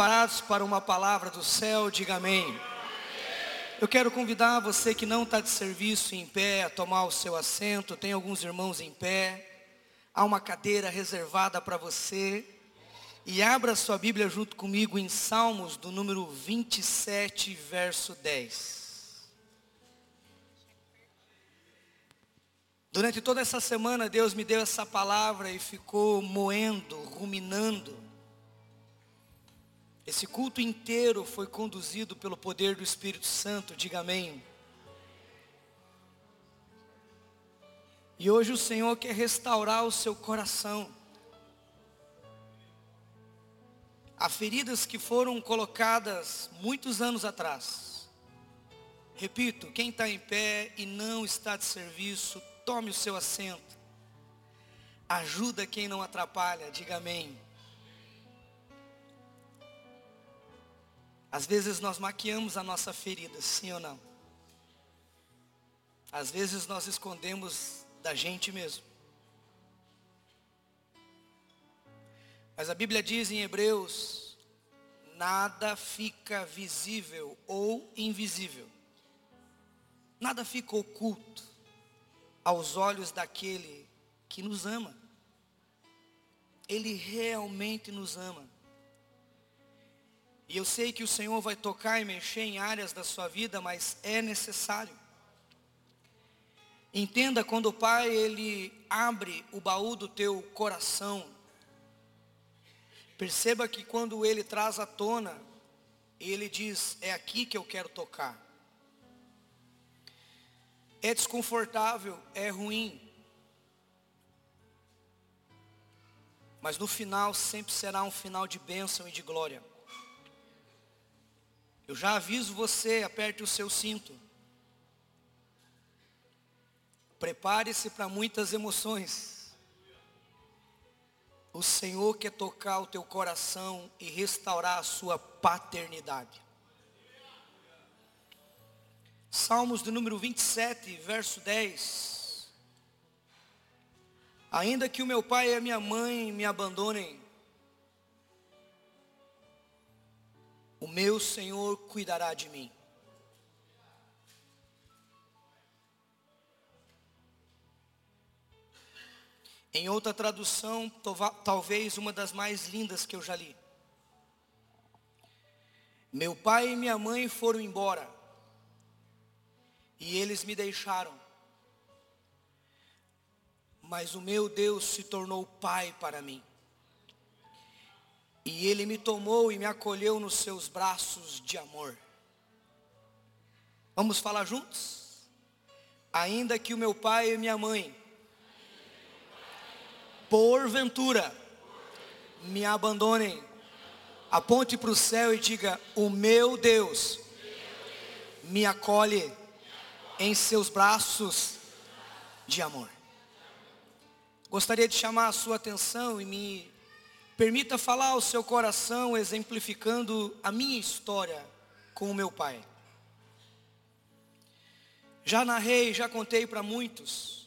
preparados para uma palavra do céu? Diga amém. Eu quero convidar você que não está de serviço em pé a tomar o seu assento. Tem alguns irmãos em pé. Há uma cadeira reservada para você. E abra sua Bíblia junto comigo em Salmos do número 27, verso 10. Durante toda essa semana, Deus me deu essa palavra e ficou moendo, ruminando. Esse culto inteiro foi conduzido pelo poder do Espírito Santo, diga amém. E hoje o Senhor quer restaurar o seu coração. Há feridas que foram colocadas muitos anos atrás. Repito, quem está em pé e não está de serviço, tome o seu assento. Ajuda quem não atrapalha, diga amém. Às vezes nós maquiamos a nossa ferida, sim ou não? Às vezes nós escondemos da gente mesmo. Mas a Bíblia diz em Hebreus: nada fica visível ou invisível, nada fica oculto aos olhos daquele que nos ama. Ele realmente nos ama. E eu sei que o Senhor vai tocar e mexer em áreas da sua vida, mas é necessário. Entenda quando o Pai ele abre o baú do teu coração Perceba que quando ele traz à tona, ele diz: É aqui que eu quero tocar. É desconfortável, é ruim. Mas no final sempre será um final de bênção e de glória. Eu já aviso você, aperte o seu cinto. Prepare-se para muitas emoções. O Senhor quer tocar o teu coração e restaurar a sua paternidade. Salmos do número 27, verso 10. Ainda que o meu pai e a minha mãe me abandonem, o meu Senhor cuidará de mim. Em outra tradução, talvez uma das mais lindas que eu já li. Meu pai e minha mãe foram embora. E eles me deixaram. Mas o meu Deus se tornou pai para mim. E ele me tomou e me acolheu nos seus braços de amor. Vamos falar juntos? Ainda que o meu pai e minha mãe porventura me abandonem, aponte para o céu e diga: O meu Deus me acolhe em seus braços de amor. Gostaria de chamar a sua atenção e me permita falar ao seu coração, exemplificando a minha história com o meu pai. Já narrei, já contei para muitos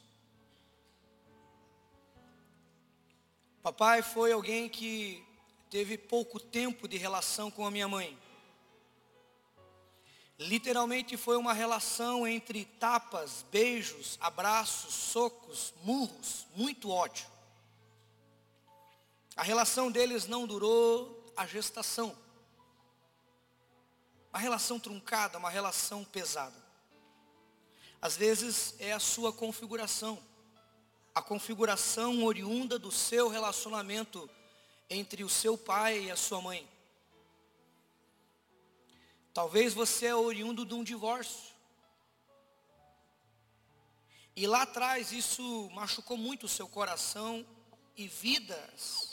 Papai foi alguém que teve pouco tempo de relação com a minha mãe. Literalmente foi uma relação entre tapas, beijos, abraços, socos, murros, muito ódio. A relação deles não durou a gestação. Uma relação truncada, uma relação pesada. Às vezes é a sua configuração a configuração oriunda do seu relacionamento entre o seu pai e a sua mãe. Talvez você é oriundo de um divórcio. E lá atrás isso machucou muito o seu coração e vidas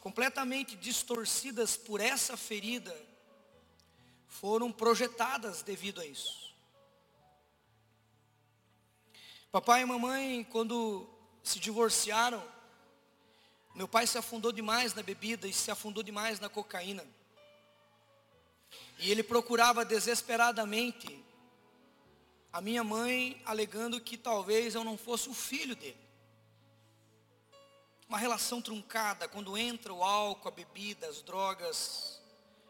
completamente distorcidas por essa ferida foram projetadas devido a isso. Papai e mamãe, quando se divorciaram, meu pai se afundou demais na bebida e se afundou demais na cocaína. E ele procurava desesperadamente a minha mãe, alegando que talvez eu não fosse o filho dele. Uma relação truncada, quando entra o álcool, a bebida, as drogas,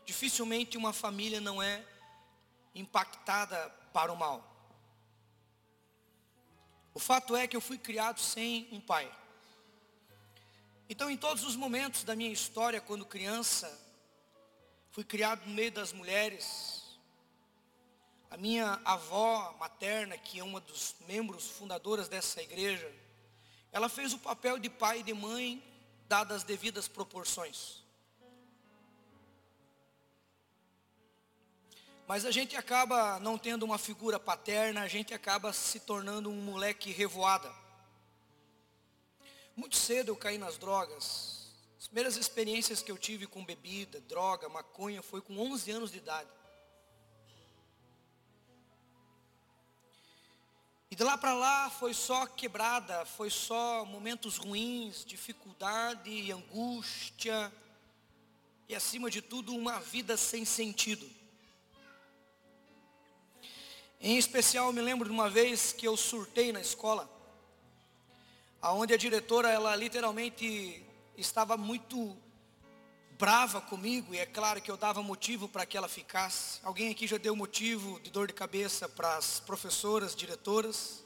dificilmente uma família não é impactada para o mal. O fato é que eu fui criado sem um pai. Então, em todos os momentos da minha história, quando criança, fui criado no meio das mulheres. A minha avó materna, que é uma dos membros fundadoras dessa igreja, ela fez o papel de pai e de mãe, dadas as devidas proporções. Mas a gente acaba não tendo uma figura paterna, a gente acaba se tornando um moleque revoada. Muito cedo eu caí nas drogas. As primeiras experiências que eu tive com bebida, droga, maconha foi com 11 anos de idade. De lá para lá foi só quebrada, foi só momentos ruins, dificuldade, angústia e acima de tudo uma vida sem sentido. Em especial, me lembro de uma vez que eu surtei na escola, aonde a diretora, ela literalmente estava muito brava comigo, e é claro que eu dava motivo para que ela ficasse. Alguém aqui já deu motivo de dor de cabeça para as professoras, diretoras?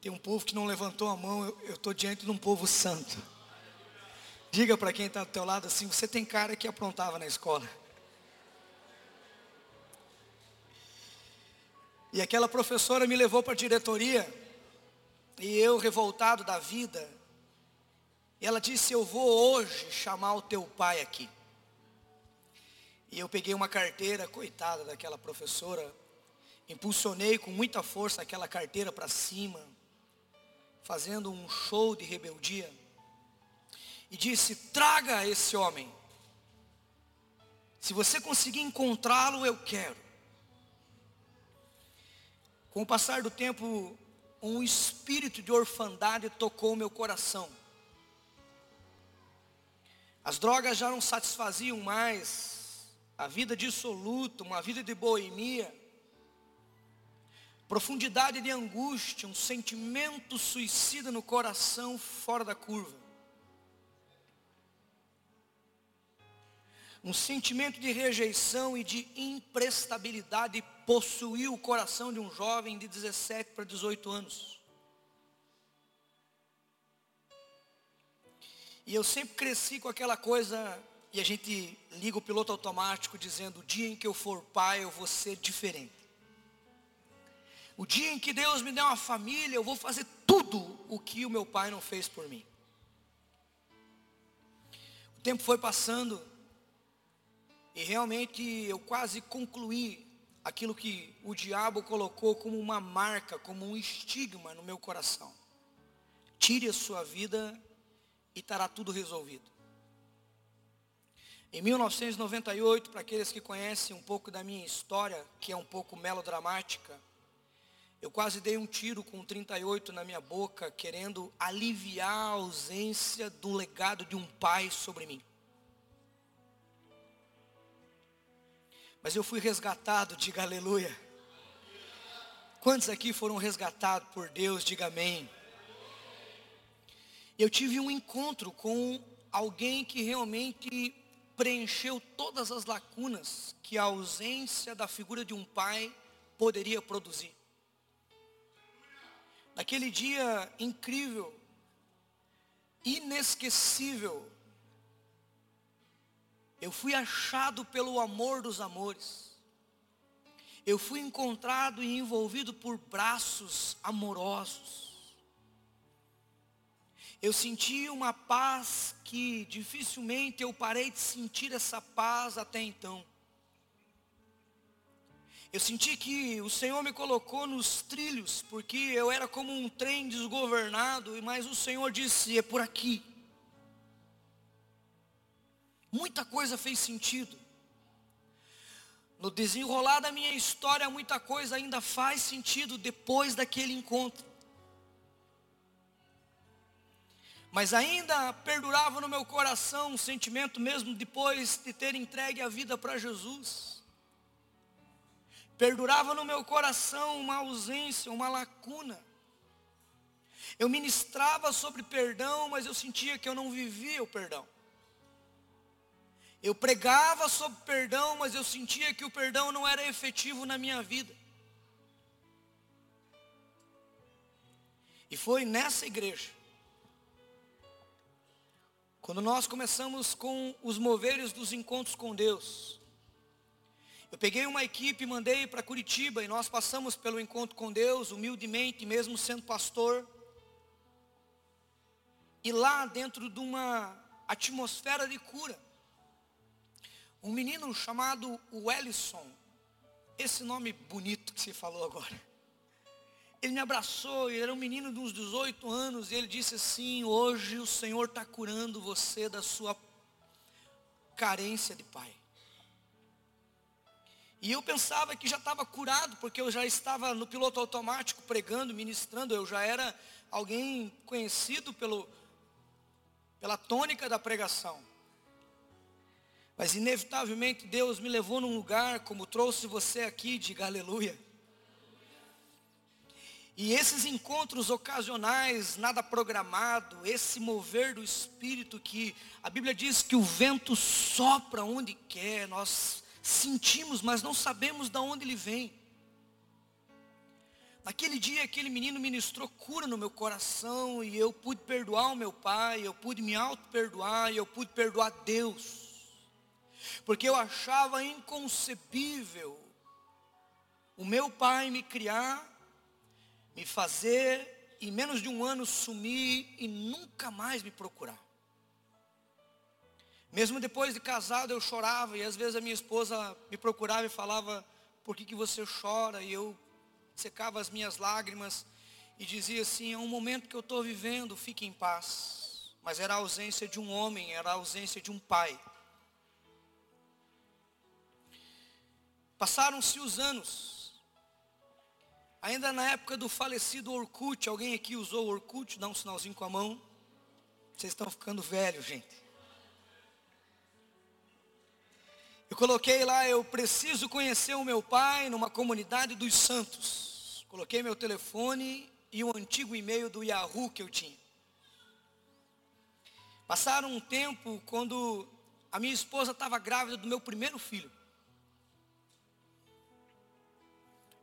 Tem um povo que não levantou a mão, eu estou diante de um povo santo. Diga para quem está do teu lado assim, você tem cara que aprontava na escola. E aquela professora me levou para a diretoria, e eu, revoltado da vida, ela disse: Eu vou hoje chamar o teu pai aqui. E eu peguei uma carteira, coitada daquela professora, impulsionei com muita força aquela carteira para cima, fazendo um show de rebeldia, e disse: Traga esse homem. Se você conseguir encontrá-lo, eu quero. Com o passar do tempo, um espírito de orfandade tocou meu coração. As drogas já não satisfaziam mais a vida dissoluta, uma vida de boemia. Profundidade de angústia, um sentimento suicida no coração fora da curva. Um sentimento de rejeição e de imprestabilidade possuiu o coração de um jovem de 17 para 18 anos. E eu sempre cresci com aquela coisa, e a gente liga o piloto automático dizendo, o dia em que eu for pai eu vou ser diferente. O dia em que Deus me der uma família, eu vou fazer tudo o que o meu pai não fez por mim. O tempo foi passando, e realmente eu quase concluí aquilo que o diabo colocou como uma marca, como um estigma no meu coração. Tire a sua vida e estará tudo resolvido. Em 1998, para aqueles que conhecem um pouco da minha história, que é um pouco melodramática, eu quase dei um tiro com 38 na minha boca, querendo aliviar a ausência do legado de um pai sobre mim. Mas eu fui resgatado, diga aleluia. Quantos aqui foram resgatados por Deus, diga amém. Eu tive um encontro com alguém que realmente preencheu todas as lacunas que a ausência da figura de um pai poderia produzir. Naquele dia incrível, inesquecível, eu fui achado pelo amor dos amores. Eu fui encontrado e envolvido por braços amorosos. Eu senti uma paz que dificilmente eu parei de sentir essa paz até então. Eu senti que o Senhor me colocou nos trilhos, porque eu era como um trem desgovernado, mas o Senhor disse: é por aqui. Muita coisa fez sentido. No desenrolar da minha história, muita coisa ainda faz sentido depois daquele encontro. Mas ainda perdurava no meu coração um sentimento mesmo depois de ter entregue a vida para Jesus. Perdurava no meu coração uma ausência, uma lacuna. Eu ministrava sobre perdão, mas eu sentia que eu não vivia o perdão. Eu pregava sobre perdão, mas eu sentia que o perdão não era efetivo na minha vida. E foi nessa igreja, quando nós começamos com os moveres dos encontros com Deus. Eu peguei uma equipe, mandei para Curitiba e nós passamos pelo encontro com Deus, humildemente, mesmo sendo pastor. E lá dentro de uma atmosfera de cura, um menino chamado Wellison, esse nome bonito que se falou agora. Ele me abraçou, ele era um menino de uns 18 anos, e ele disse assim, hoje o Senhor está curando você da sua carência de pai. E eu pensava que já estava curado, porque eu já estava no piloto automático pregando, ministrando, eu já era alguém conhecido pelo, pela tônica da pregação. Mas inevitavelmente Deus me levou num lugar como trouxe você aqui, diga aleluia. E esses encontros ocasionais, nada programado, esse mover do Espírito que a Bíblia diz que o vento sopra onde quer, nós sentimos, mas não sabemos de onde ele vem. Naquele dia, aquele menino ministrou cura no meu coração e eu pude perdoar o meu pai, eu pude me auto-perdoar e eu pude perdoar Deus porque eu achava inconcebível o meu pai me criar, me fazer, em menos de um ano sumir e nunca mais me procurar. Mesmo depois de casado eu chorava e às vezes a minha esposa me procurava e falava, por que, que você chora? E eu secava as minhas lágrimas e dizia assim, é um momento que eu estou vivendo, fique em paz. Mas era a ausência de um homem, era a ausência de um pai. Passaram-se os anos. Ainda na época do falecido Orkut, alguém aqui usou Orkut? Dá um sinalzinho com a mão. Vocês estão ficando velhos, gente. Eu coloquei lá, eu preciso conhecer o meu pai numa comunidade dos santos. Coloquei meu telefone e o antigo e-mail do Yahoo que eu tinha. Passaram um tempo quando a minha esposa estava grávida do meu primeiro filho.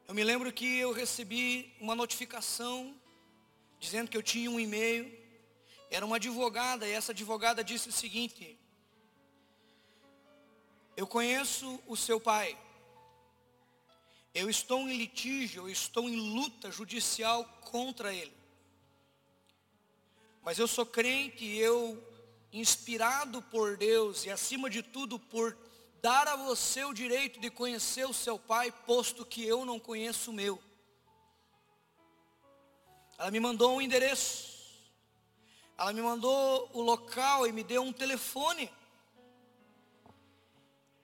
Eu me lembro que eu recebi uma notificação dizendo que eu tinha um e-mail. Era uma advogada e essa advogada disse o seguinte: Eu conheço o seu pai. Eu estou em litígio, eu estou em luta judicial contra ele. Mas eu sou crente e eu, inspirado por Deus e acima de tudo por dar a você o direito de conhecer o seu pai, posto que eu não conheço o meu. Ela me mandou um endereço. Ela me mandou o local e me deu um telefone.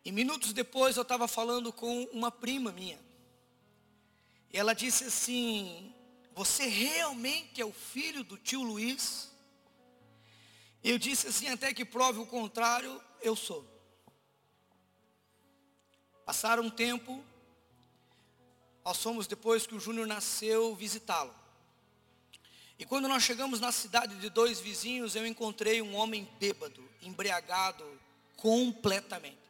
E minutos depois eu estava falando com uma prima minha. E ela disse assim: Você realmente é o filho do tio Luiz? Eu disse assim: Até que prove o contrário, eu sou. Passaram um tempo, nós fomos depois que o Júnior nasceu visitá-lo. E quando nós chegamos na cidade de dois vizinhos, eu encontrei um homem bêbado, embriagado completamente.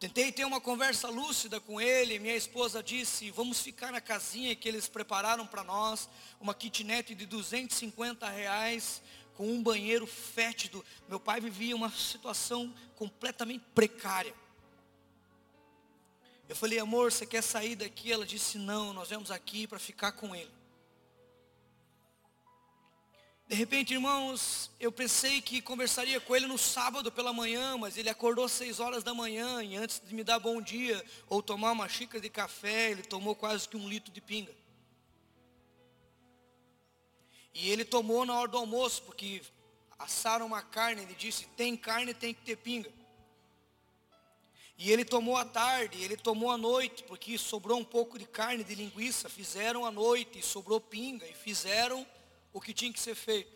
Tentei ter uma conversa lúcida com ele, minha esposa disse, vamos ficar na casinha que eles prepararam para nós, uma kitnet de 250 reais, com um banheiro fétido. Meu pai vivia uma situação completamente precária. Eu falei, amor, você quer sair daqui? Ela disse, não, nós vamos aqui para ficar com ele. De repente, irmãos, eu pensei que conversaria com ele no sábado pela manhã, mas ele acordou seis horas da manhã e antes de me dar bom dia ou tomar uma xícara de café, ele tomou quase que um litro de pinga. E ele tomou na hora do almoço, porque assaram uma carne, ele disse, tem carne, tem que ter pinga. E ele tomou à tarde, ele tomou à noite, porque sobrou um pouco de carne de linguiça, fizeram à noite, e sobrou pinga, e fizeram o que tinha que ser feito.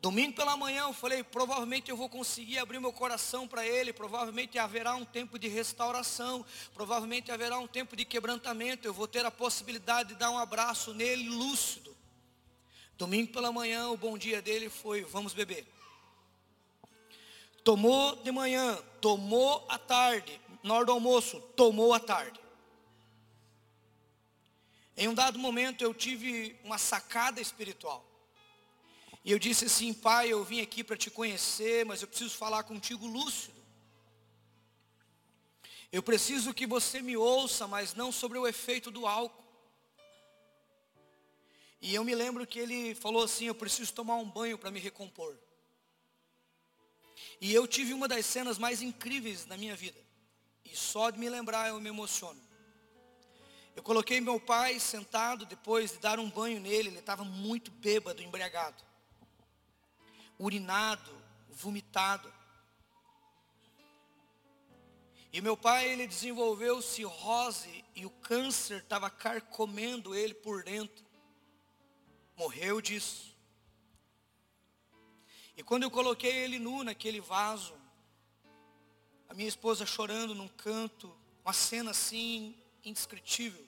Domingo pela manhã eu falei, provavelmente eu vou conseguir abrir meu coração para ele, provavelmente haverá um tempo de restauração, provavelmente haverá um tempo de quebrantamento, eu vou ter a possibilidade de dar um abraço nele lúcido. Domingo pela manhã o bom dia dele foi, vamos beber. Tomou de manhã, tomou à tarde, na hora do almoço, tomou à tarde. Em um dado momento eu tive uma sacada espiritual. E eu disse assim, pai, eu vim aqui para te conhecer, mas eu preciso falar contigo lúcido. Eu preciso que você me ouça, mas não sobre o efeito do álcool. E eu me lembro que ele falou assim, eu preciso tomar um banho para me recompor. E eu tive uma das cenas mais incríveis na minha vida. E só de me lembrar eu me emociono. Eu coloquei meu pai sentado depois de dar um banho nele, ele estava muito bêbado, embriagado. Urinado, vomitado. E meu pai, ele desenvolveu cirrose e o câncer estava carcomendo ele por dentro. Morreu disso. E quando eu coloquei ele nu naquele vaso, a minha esposa chorando num canto, uma cena assim indescritível.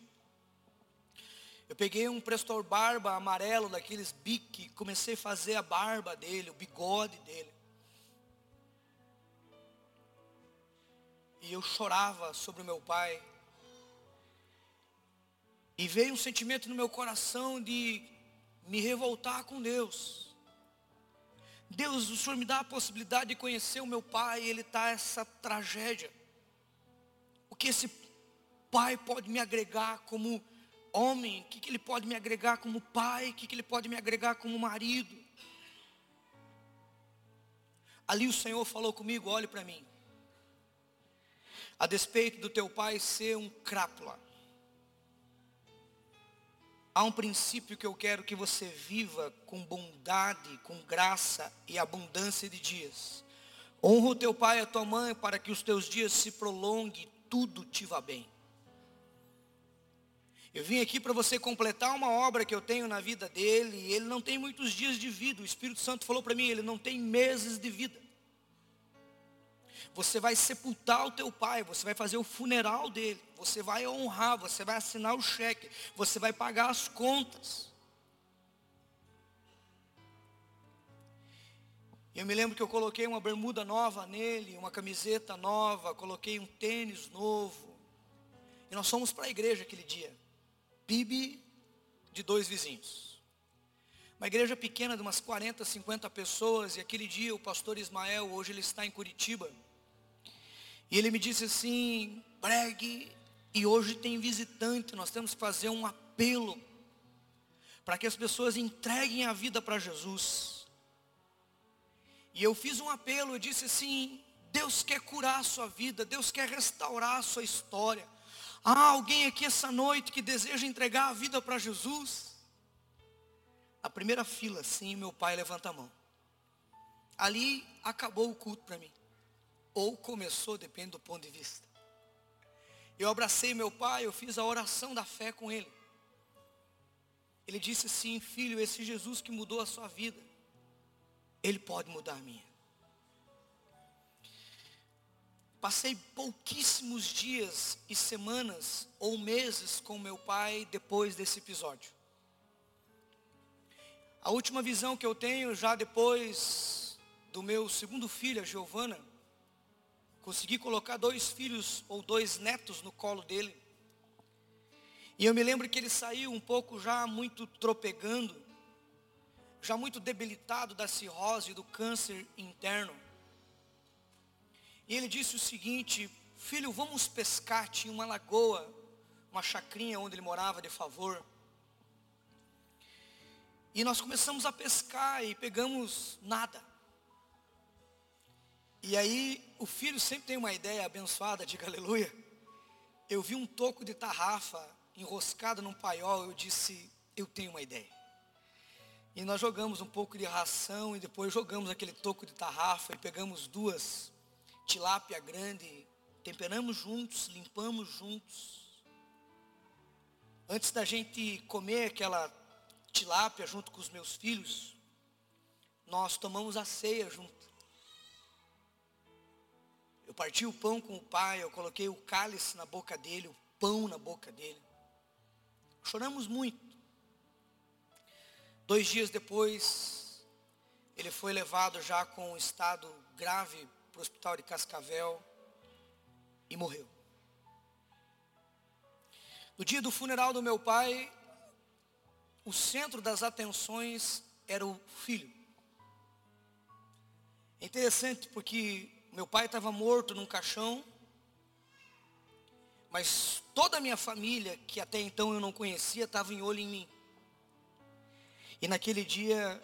Eu peguei um prestor barba amarelo daqueles bique, comecei a fazer a barba dele, o bigode dele. E eu chorava sobre o meu pai. E veio um sentimento no meu coração de me revoltar com Deus. Deus, o Senhor me dá a possibilidade de conhecer o meu pai, ele está essa tragédia. O que esse pai pode me agregar como homem? O que, que ele pode me agregar como pai? O que, que ele pode me agregar como marido? Ali o Senhor falou comigo, olhe para mim. A despeito do teu pai ser um crápula, Há um princípio que eu quero que você viva com bondade, com graça e abundância de dias. Honra o teu pai e a tua mãe para que os teus dias se prolonguem, tudo te vá bem. Eu vim aqui para você completar uma obra que eu tenho na vida dele. Ele não tem muitos dias de vida. O Espírito Santo falou para mim, ele não tem meses de vida. Você vai sepultar o teu pai, você vai fazer o funeral dele, você vai honrar, você vai assinar o cheque, você vai pagar as contas. Eu me lembro que eu coloquei uma bermuda nova nele, uma camiseta nova, coloquei um tênis novo. E nós fomos para a igreja aquele dia. PIB de dois vizinhos. Uma igreja pequena de umas 40, 50 pessoas. E aquele dia o pastor Ismael, hoje ele está em Curitiba. E ele me disse assim, pregue, e hoje tem visitante, nós temos que fazer um apelo para que as pessoas entreguem a vida para Jesus. E eu fiz um apelo, eu disse assim, Deus quer curar a sua vida, Deus quer restaurar a sua história. Há alguém aqui essa noite que deseja entregar a vida para Jesus? A primeira fila, sim, meu pai levanta a mão. Ali acabou o culto para mim ou começou, depende do ponto de vista. Eu abracei meu pai, eu fiz a oração da fé com ele. Ele disse assim, filho, esse Jesus que mudou a sua vida, ele pode mudar a minha. Passei pouquíssimos dias e semanas ou meses com meu pai depois desse episódio. A última visão que eu tenho já depois do meu segundo filho, a Giovana, Consegui colocar dois filhos ou dois netos no colo dele. E eu me lembro que ele saiu um pouco já muito tropegando, já muito debilitado da cirrose, do câncer interno. E ele disse o seguinte, filho, vamos pescar, tinha uma lagoa, uma chacrinha onde ele morava de favor. E nós começamos a pescar e pegamos nada. E aí o filho sempre tem uma ideia abençoada, diga aleluia. Eu vi um toco de tarrafa enroscado num paiol, eu disse, eu tenho uma ideia. E nós jogamos um pouco de ração e depois jogamos aquele toco de tarrafa e pegamos duas tilápia grande, temperamos juntos, limpamos juntos. Antes da gente comer aquela tilápia junto com os meus filhos, nós tomamos a ceia junto. Eu parti o pão com o pai, eu coloquei o cálice na boca dele, o pão na boca dele. Choramos muito. Dois dias depois, ele foi levado já com um estado grave para o hospital de Cascavel e morreu. No dia do funeral do meu pai, o centro das atenções era o filho. É interessante porque meu pai estava morto num caixão, mas toda a minha família, que até então eu não conhecia, estava em olho em mim. E naquele dia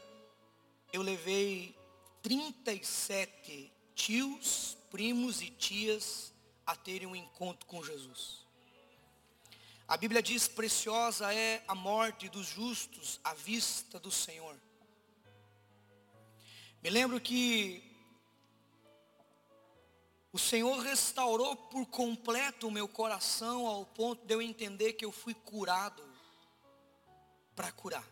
eu levei 37 tios, primos e tias a terem um encontro com Jesus. A Bíblia diz: preciosa é a morte dos justos à vista do Senhor. Me lembro que o Senhor restaurou por completo o meu coração ao ponto de eu entender que eu fui curado para curar.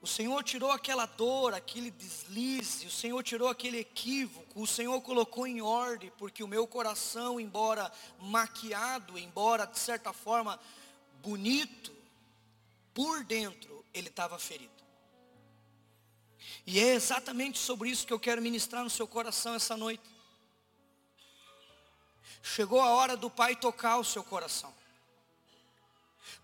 O Senhor tirou aquela dor, aquele deslize, o Senhor tirou aquele equívoco, o Senhor colocou em ordem, porque o meu coração, embora maquiado, embora de certa forma bonito, por dentro ele estava ferido. E é exatamente sobre isso que eu quero ministrar no seu coração essa noite. Chegou a hora do Pai tocar o seu coração.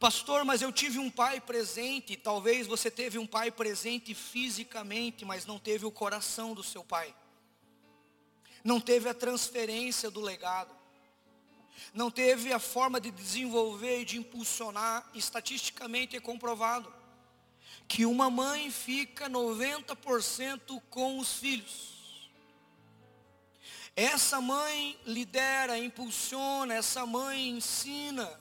Pastor, mas eu tive um pai presente. Talvez você teve um pai presente fisicamente, mas não teve o coração do seu pai. Não teve a transferência do legado. Não teve a forma de desenvolver e de impulsionar. Estatisticamente é comprovado que uma mãe fica 90% com os filhos. Essa mãe lidera, impulsiona, essa mãe ensina,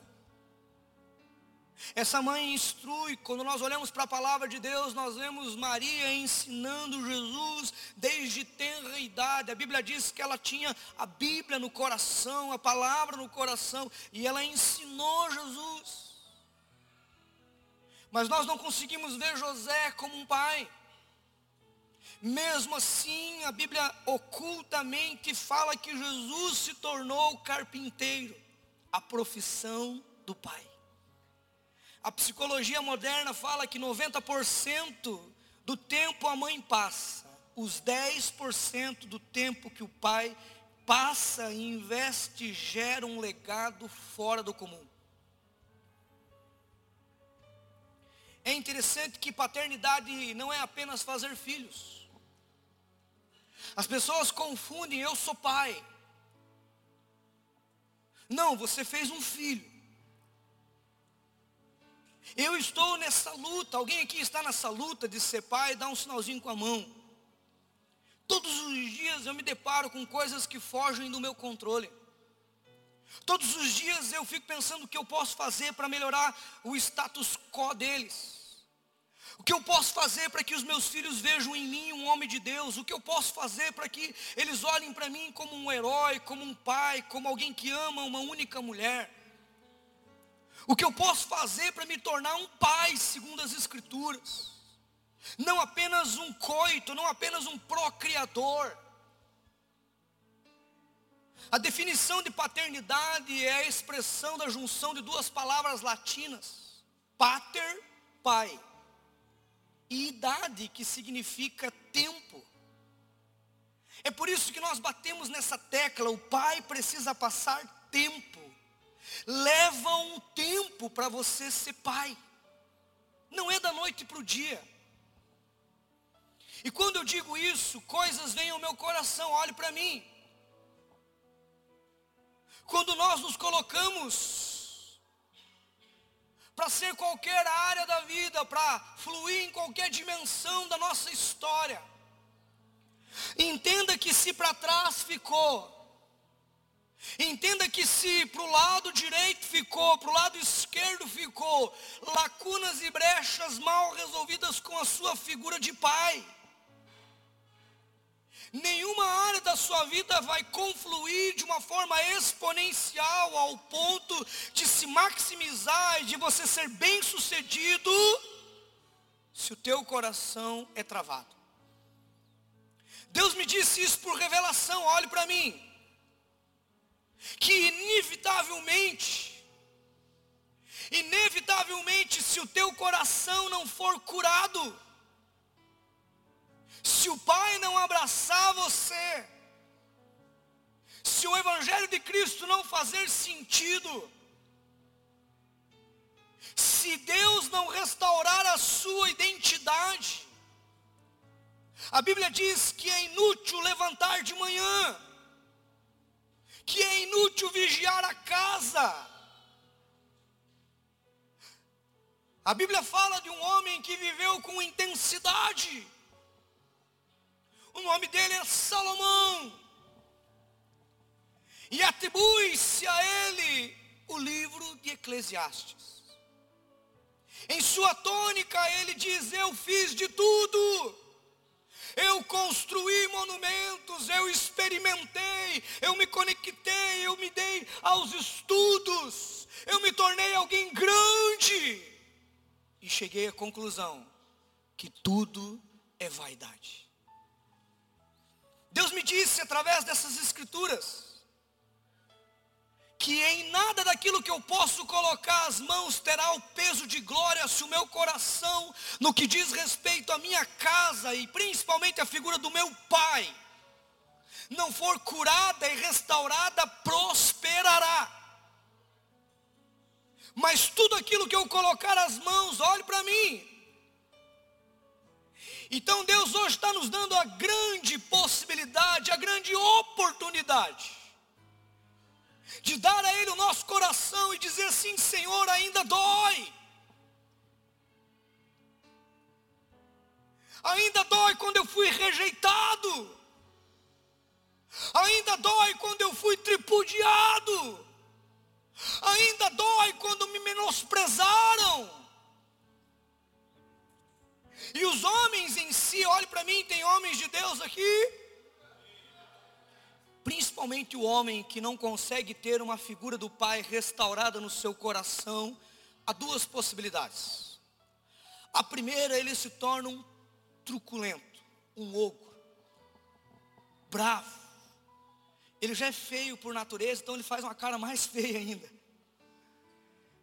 essa mãe instrui, quando nós olhamos para a palavra de Deus, nós vemos Maria ensinando Jesus desde tenra idade. A Bíblia diz que ela tinha a Bíblia no coração, a palavra no coração, e ela ensinou Jesus. Mas nós não conseguimos ver José como um pai. Mesmo assim, a Bíblia ocultamente fala que Jesus se tornou carpinteiro, a profissão do pai. A psicologia moderna fala que 90% do tempo a mãe passa, os 10% do tempo que o pai passa e investe gera um legado fora do comum. É interessante que paternidade não é apenas fazer filhos. As pessoas confundem, eu sou pai. Não, você fez um filho. Eu estou nessa luta. Alguém aqui está nessa luta de ser pai, dá um sinalzinho com a mão. Todos os dias eu me deparo com coisas que fogem do meu controle. Todos os dias eu fico pensando o que eu posso fazer para melhorar o status quo deles. O que eu posso fazer para que os meus filhos vejam em mim um homem de Deus? O que eu posso fazer para que eles olhem para mim como um herói, como um pai, como alguém que ama uma única mulher? O que eu posso fazer para me tornar um pai, segundo as Escrituras? Não apenas um coito, não apenas um procriador. A definição de paternidade é a expressão da junção de duas palavras latinas: pater, pai, e idade, que significa tempo. É por isso que nós batemos nessa tecla: o pai precisa passar tempo leva um tempo para você ser pai. Não é da noite para o dia. E quando eu digo isso, coisas vêm ao meu coração, olhe para mim. Quando nós nos colocamos para ser qualquer área da vida, para fluir em qualquer dimensão da nossa história, entenda que se para trás ficou, Entenda que se para o lado direito ficou, para o lado esquerdo ficou, lacunas e brechas mal resolvidas com a sua figura de pai. Nenhuma área da sua vida vai confluir de uma forma exponencial ao ponto de se maximizar e de você ser bem sucedido se o teu coração é travado. Deus me disse isso por revelação, olhe para mim que inevitavelmente, inevitavelmente, se o teu coração não for curado, se o Pai não abraçar você, Evangelho de Cristo não fazer sentido, se Deus não restaurar a sua identidade, a Bíblia diz que é inútil levantar de manhã, que é inútil vigiar a casa. A Bíblia fala de um homem que viveu com intensidade. O nome dele é Salomão. E atribui-se a ele o livro de Eclesiastes. Em sua tônica, ele diz: Eu fiz de tudo. Eu construí monumentos, eu experimentei, eu me conectei, eu me dei aos estudos, eu me tornei alguém grande. E cheguei à conclusão que tudo é vaidade. Deus me disse através dessas escrituras, que em nada daquilo que eu posso colocar as mãos terá o peso de glória se o meu coração, no que diz respeito à minha casa e principalmente a figura do meu pai, não for curada e restaurada, prosperará. Mas tudo aquilo que eu colocar as mãos, olhe para mim. Então Deus hoje está nos dando a grande possibilidade, a grande oportunidade de dar a Ele o nosso coração e dizer assim: Senhor, ainda dói. Ainda dói quando eu fui rejeitado. Ainda dói quando eu fui tripudiado. Ainda dói quando me menosprezaram. E os homens em si, olhe para mim, tem homens de Deus aqui principalmente o homem que não consegue ter uma figura do pai restaurada no seu coração, há duas possibilidades. A primeira, ele se torna um truculento, um ogro, bravo. Ele já é feio por natureza, então ele faz uma cara mais feia ainda.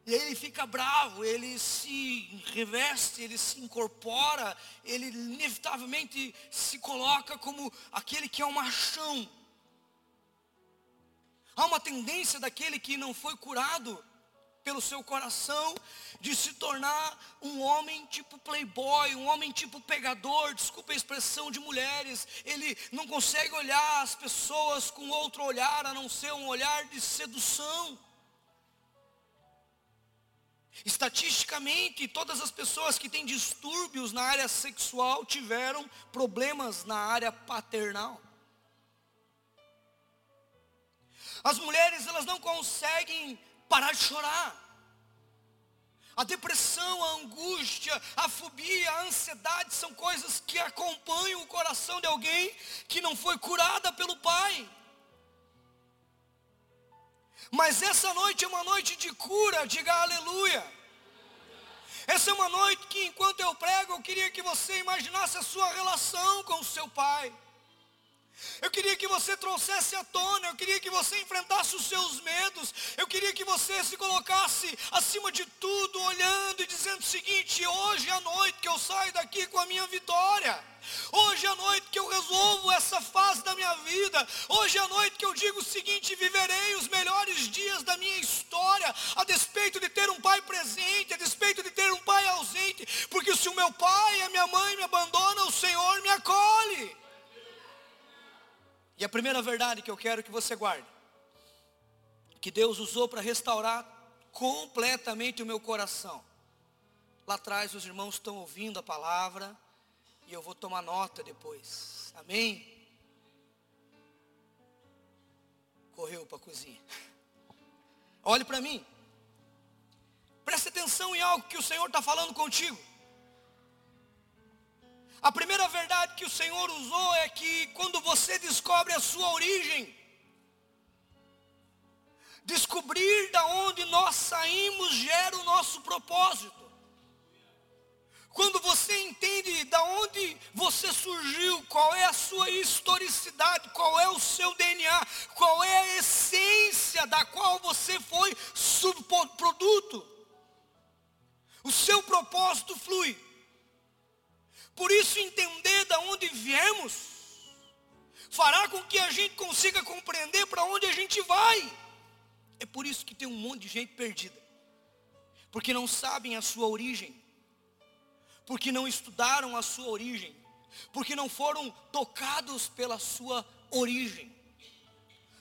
E aí ele fica bravo, ele se reveste, ele se incorpora, ele inevitavelmente se coloca como aquele que é um machão. Há uma tendência daquele que não foi curado pelo seu coração de se tornar um homem tipo playboy, um homem tipo pegador, desculpa a expressão de mulheres. Ele não consegue olhar as pessoas com outro olhar a não ser um olhar de sedução. Estatisticamente, todas as pessoas que têm distúrbios na área sexual tiveram problemas na área paternal. As mulheres, elas não conseguem parar de chorar. A depressão, a angústia, a fobia, a ansiedade são coisas que acompanham o coração de alguém que não foi curada pelo Pai. Mas essa noite é uma noite de cura, diga aleluia. Essa é uma noite que enquanto eu prego, eu queria que você imaginasse a sua relação com o seu pai. Eu queria que você trouxesse à tona, eu queria que você enfrentasse os seus medos, eu queria que você se colocasse acima de tudo, olhando e dizendo o seguinte: hoje à noite que eu saio daqui com a minha vitória, hoje à noite que eu resolvo essa fase da minha vida, hoje à noite que eu digo o seguinte: viverei os melhores dias da minha história, a despeito de ter um pai presente, a despeito de ter um pai ausente, porque se o meu pai e a minha mãe me abandonam, o Senhor me acolhe. E a primeira verdade que eu quero que você guarde, que Deus usou para restaurar completamente o meu coração. Lá atrás os irmãos estão ouvindo a palavra e eu vou tomar nota depois. Amém? Correu para a cozinha. Olhe para mim. Preste atenção em algo que o Senhor está falando contigo. A primeira verdade que o Senhor usou é que quando você descobre a sua origem, descobrir da onde nós saímos gera o nosso propósito. Quando você entende da onde você surgiu, qual é a sua historicidade, qual é o seu DNA, qual é a essência da qual você foi subproduto, o seu propósito flui. Por isso entender de onde viemos, fará com que a gente consiga compreender para onde a gente vai. É por isso que tem um monte de gente perdida, porque não sabem a sua origem, porque não estudaram a sua origem, porque não foram tocados pela sua origem.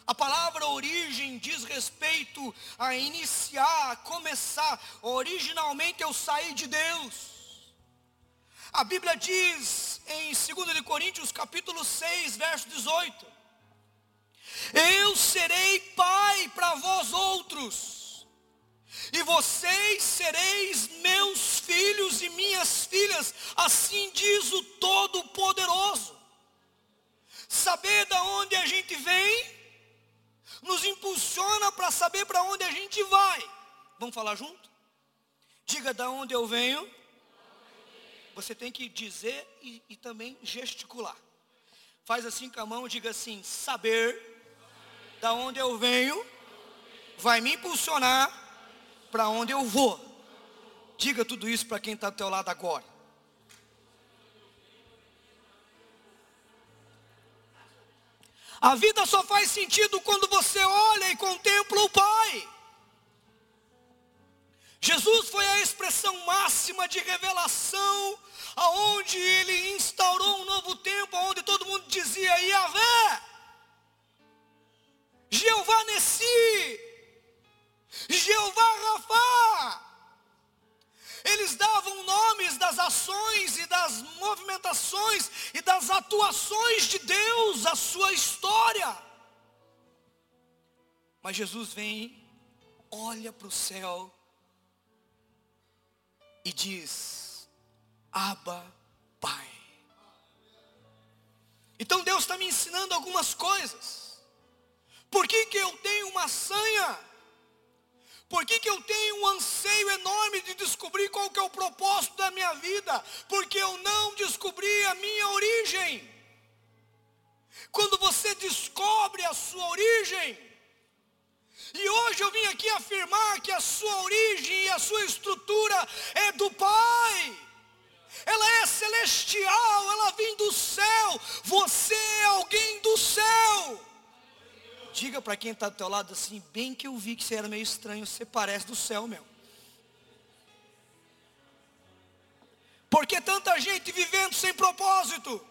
A palavra origem diz respeito a iniciar, a começar. Originalmente eu saí de Deus. A Bíblia diz em 2 Coríntios capítulo 6, verso 18: Eu serei pai para vós outros, e vocês sereis meus filhos e minhas filhas, assim diz o Todo-Poderoso. Saber da onde a gente vem nos impulsiona para saber para onde a gente vai. Vamos falar junto? Diga da onde eu venho você tem que dizer e, e também gesticular. Faz assim com a mão, diga assim: saber da onde eu venho vai me impulsionar para onde eu vou. Diga tudo isso para quem está do teu lado agora. A vida só faz sentido quando você olha e contempla o Pai. Jesus foi a expressão máxima de revelação, aonde ele instaurou um novo tempo, onde todo mundo dizia Yahvé, Jeová Nessi, Jeová Rafá. Eles davam nomes das ações e das movimentações e das atuações de Deus, a sua história. Mas Jesus vem, olha para o céu e diz: Abba, Pai. Então Deus está me ensinando algumas coisas. Por que, que eu tenho uma sanha? Por que, que eu tenho um anseio enorme de descobrir qual que é o propósito da minha vida? Porque eu não descobri a minha origem. Quando você descobre a sua origem, e hoje eu vim aqui afirmar que a sua origem e a sua estrutura é do Pai. Ela é celestial, ela vem do céu. Você é alguém do céu. Diga para quem está do teu lado assim, bem que eu vi que você era meio estranho, você parece do céu meu. Porque tanta gente vivendo sem propósito.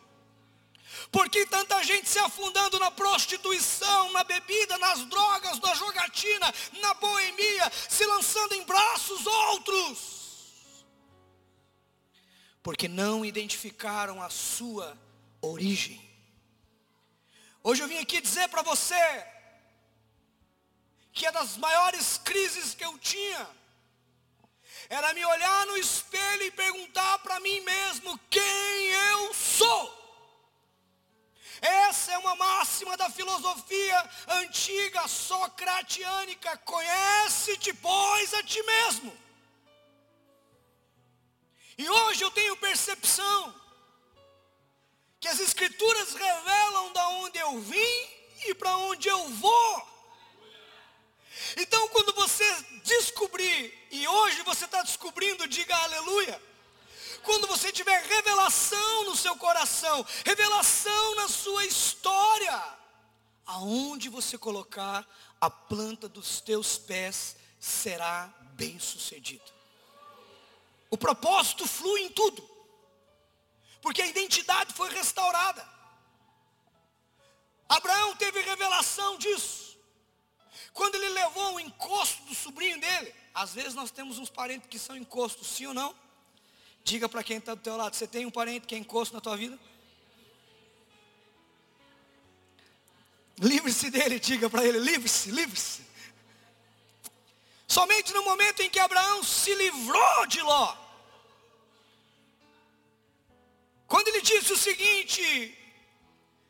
Por que tanta gente se afundando na prostituição, na bebida, nas drogas, na jogatina, na boemia, se lançando em braços outros? Porque não identificaram a sua origem. Hoje eu vim aqui dizer para você que é das maiores crises que eu tinha era me olhar no espelho e perguntar para mim mesmo quem eu máxima da filosofia antiga socratiânica. Conhece-te, pois, a ti mesmo. E hoje eu tenho percepção que as escrituras revelam da onde eu vim e para onde eu vou. Então, quando você descobrir, e hoje você está descobrindo, diga aleluia quando você tiver revelação no seu coração, revelação na sua história, aonde você colocar a planta dos teus pés será bem sucedido. O propósito flui em tudo, porque a identidade foi restaurada. Abraão teve revelação disso. Quando ele levou o encosto do sobrinho dele, às vezes nós temos uns parentes que são encostos, sim ou não? Diga para quem está do teu lado, você tem um parente que é encosto na tua vida? Livre-se dele, diga para ele, livre-se, livre-se. Somente no momento em que Abraão se livrou de Ló. Quando ele disse o seguinte,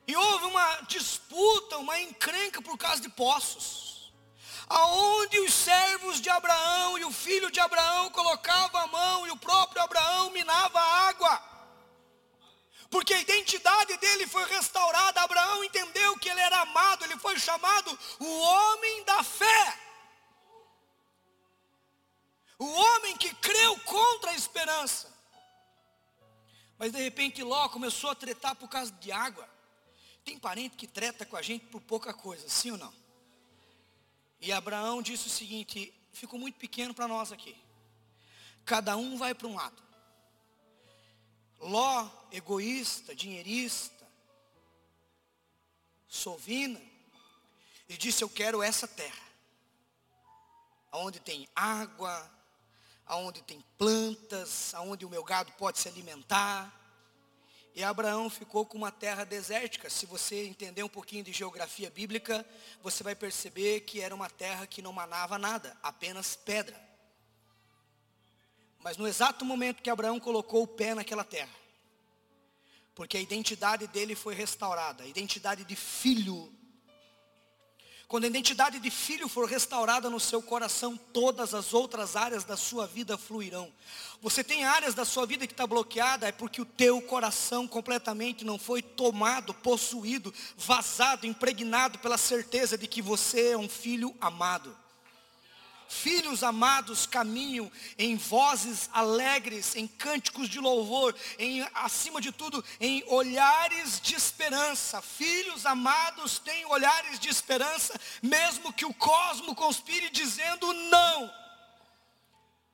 e houve uma disputa, uma encrenca por causa de poços aonde os servos de Abraão e o filho de Abraão colocavam a mão e o próprio Abraão minava a água. Porque a identidade dele foi restaurada. Abraão entendeu que ele era amado, ele foi chamado o homem da fé. O homem que creu contra a esperança. Mas de repente Ló começou a tretar por causa de água. Tem parente que treta com a gente por pouca coisa, sim ou não? E Abraão disse o seguinte: ficou muito pequeno para nós aqui. Cada um vai para um lado. Ló, egoísta, dinheirista, sovina, e disse: Eu quero essa terra, onde tem água, aonde tem plantas, aonde o meu gado pode se alimentar. E Abraão ficou com uma terra desértica. Se você entender um pouquinho de geografia bíblica, você vai perceber que era uma terra que não manava nada, apenas pedra. Mas no exato momento que Abraão colocou o pé naquela terra, porque a identidade dele foi restaurada, a identidade de filho quando a identidade de filho for restaurada no seu coração, todas as outras áreas da sua vida fluirão. Você tem áreas da sua vida que está bloqueada, é porque o teu coração completamente não foi tomado, possuído, vazado, impregnado pela certeza de que você é um filho amado. Filhos amados caminham em vozes alegres, em cânticos de louvor, em acima de tudo, em olhares de esperança. Filhos amados têm olhares de esperança, mesmo que o cosmo conspire dizendo não.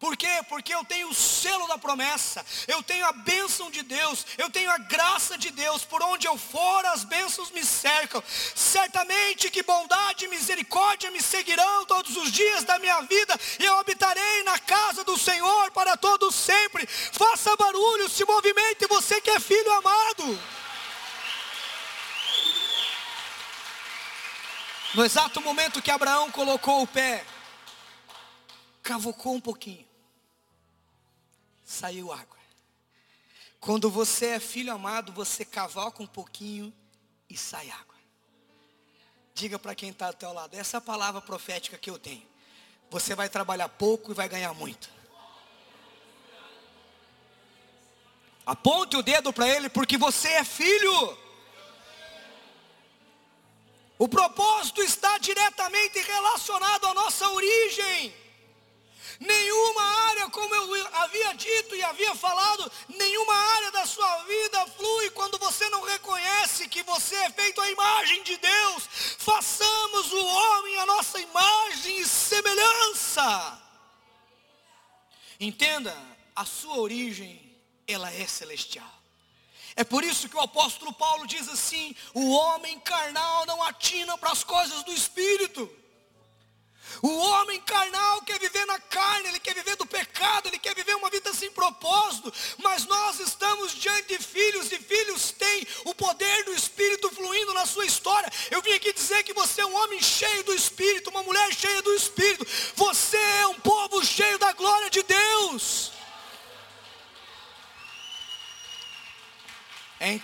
Por quê? Porque eu tenho o selo da promessa, eu tenho a bênção de Deus, eu tenho a graça de Deus, por onde eu for as bênçãos me cercam. Certamente que bondade e misericórdia me seguirão todos os dias da minha vida, e eu habitarei na casa do Senhor para todos sempre. Faça barulho, se movimente, você que é filho amado. No exato momento que Abraão colocou o pé, cavocou um pouquinho saiu água. Quando você é filho amado, você cavoca um pouquinho e sai água. Diga para quem está ao teu lado, essa é palavra profética que eu tenho. Você vai trabalhar pouco e vai ganhar muito. Aponte o dedo para ele, porque você é filho. O propósito está diretamente relacionado à nossa origem. Nenhuma área, como eu havia dito e havia falado, nenhuma área da sua vida flui quando você não reconhece que você é feito à imagem de Deus. Façamos o homem a nossa imagem e semelhança. Entenda, a sua origem, ela é celestial. É por isso que o apóstolo Paulo diz assim: o homem carnal não atina para as coisas do espírito. O homem carnal quer viver na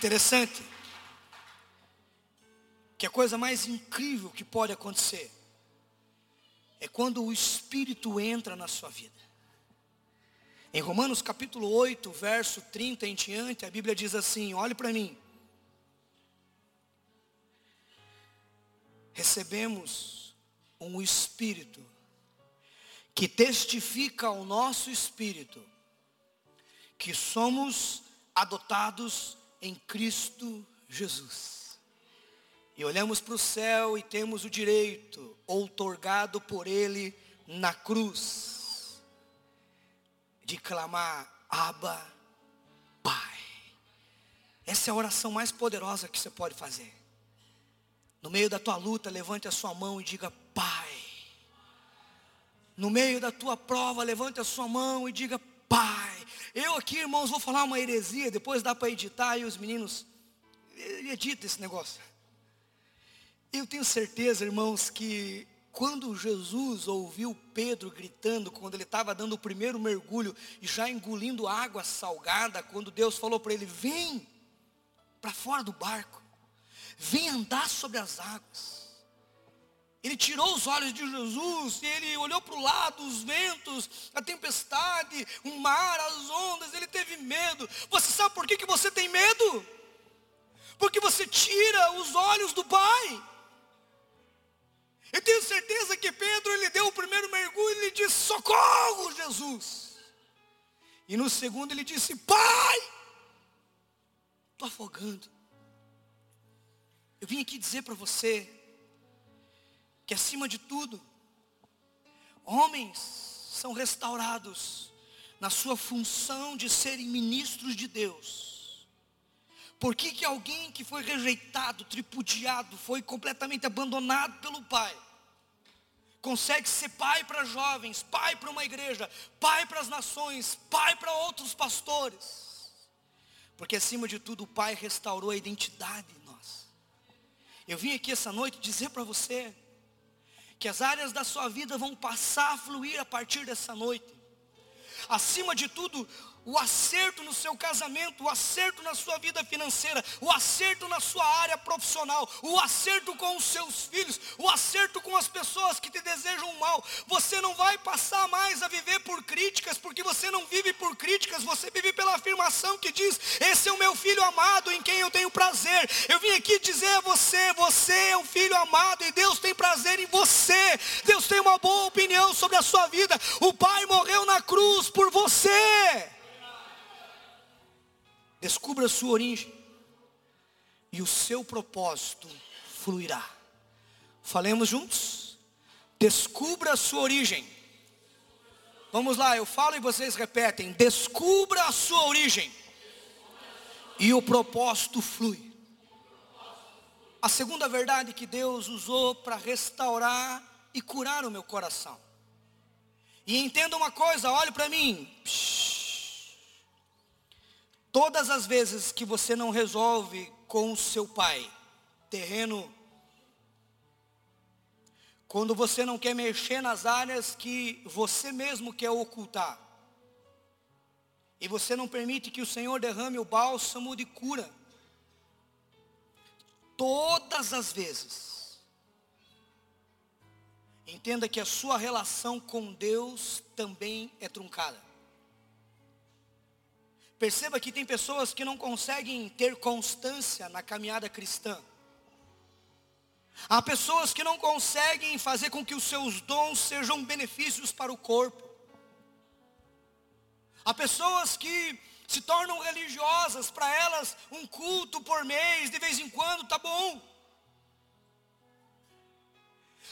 interessante que a coisa mais incrível que pode acontecer é quando o Espírito entra na sua vida. Em Romanos capítulo 8, verso 30 em diante, a Bíblia diz assim: olhe para mim. Recebemos um Espírito que testifica ao nosso Espírito que somos adotados em Cristo Jesus. E olhamos para o céu e temos o direito, outorgado por Ele na cruz, de clamar, Abba, Pai. Essa é a oração mais poderosa que você pode fazer. No meio da tua luta, levante a sua mão e diga, Pai. No meio da tua prova, levante a sua mão e diga, Pai. Eu aqui, irmãos, vou falar uma heresia, depois dá para editar e os meninos edita esse negócio. Eu tenho certeza, irmãos, que quando Jesus ouviu Pedro gritando, quando ele estava dando o primeiro mergulho e já engolindo água salgada, quando Deus falou para ele: Vem para fora do barco, vem andar sobre as águas. Ele tirou os olhos de Jesus e ele olhou para o lado, os ventos, a tempestade, o mar, as ondas, ele teve medo. Você sabe por que, que você tem medo? Porque você tira os olhos do Pai. Eu tenho certeza que Pedro ele deu o primeiro mergulho e ele disse: Socorro, Jesus. E no segundo ele disse: Pai, estou afogando. Eu vim aqui dizer para você que acima de tudo, homens são restaurados na sua função de serem ministros de Deus. Por que, que alguém que foi rejeitado, tripudiado, foi completamente abandonado pelo pai, consegue ser pai para jovens, pai para uma igreja, pai para as nações, pai para outros pastores? Porque acima de tudo o pai restaurou a identidade em nós. Eu vim aqui essa noite dizer para você que as áreas da sua vida vão passar a fluir a partir dessa noite. Acima de tudo, o acerto no seu casamento, o acerto na sua vida financeira, o acerto na sua área profissional, o acerto com os seus filhos, o acerto com as pessoas que te desejam mal. Você não vai passar mais a viver por críticas, porque você não vive por críticas, você vive pela afirmação que diz: Esse é o meu filho amado em quem eu tenho prazer. Eu vim aqui dizer a você: Você é um filho amado e Deus tem prazer em você. Deus tem uma boa opinião sobre a sua vida. O Pai morreu na cruz por você. Descubra a sua origem e o seu propósito fluirá. Falemos juntos? Descubra a sua origem. Vamos lá, eu falo e vocês repetem. Descubra a sua origem e o propósito flui. A segunda verdade que Deus usou para restaurar e curar o meu coração. E entenda uma coisa, olhe para mim. Psh, Todas as vezes que você não resolve com o seu pai, terreno, quando você não quer mexer nas áreas que você mesmo quer ocultar, e você não permite que o Senhor derrame o bálsamo de cura, todas as vezes, entenda que a sua relação com Deus também é truncada. Perceba que tem pessoas que não conseguem ter constância na caminhada cristã. Há pessoas que não conseguem fazer com que os seus dons sejam benefícios para o corpo. Há pessoas que se tornam religiosas, para elas um culto por mês, de vez em quando, tá bom.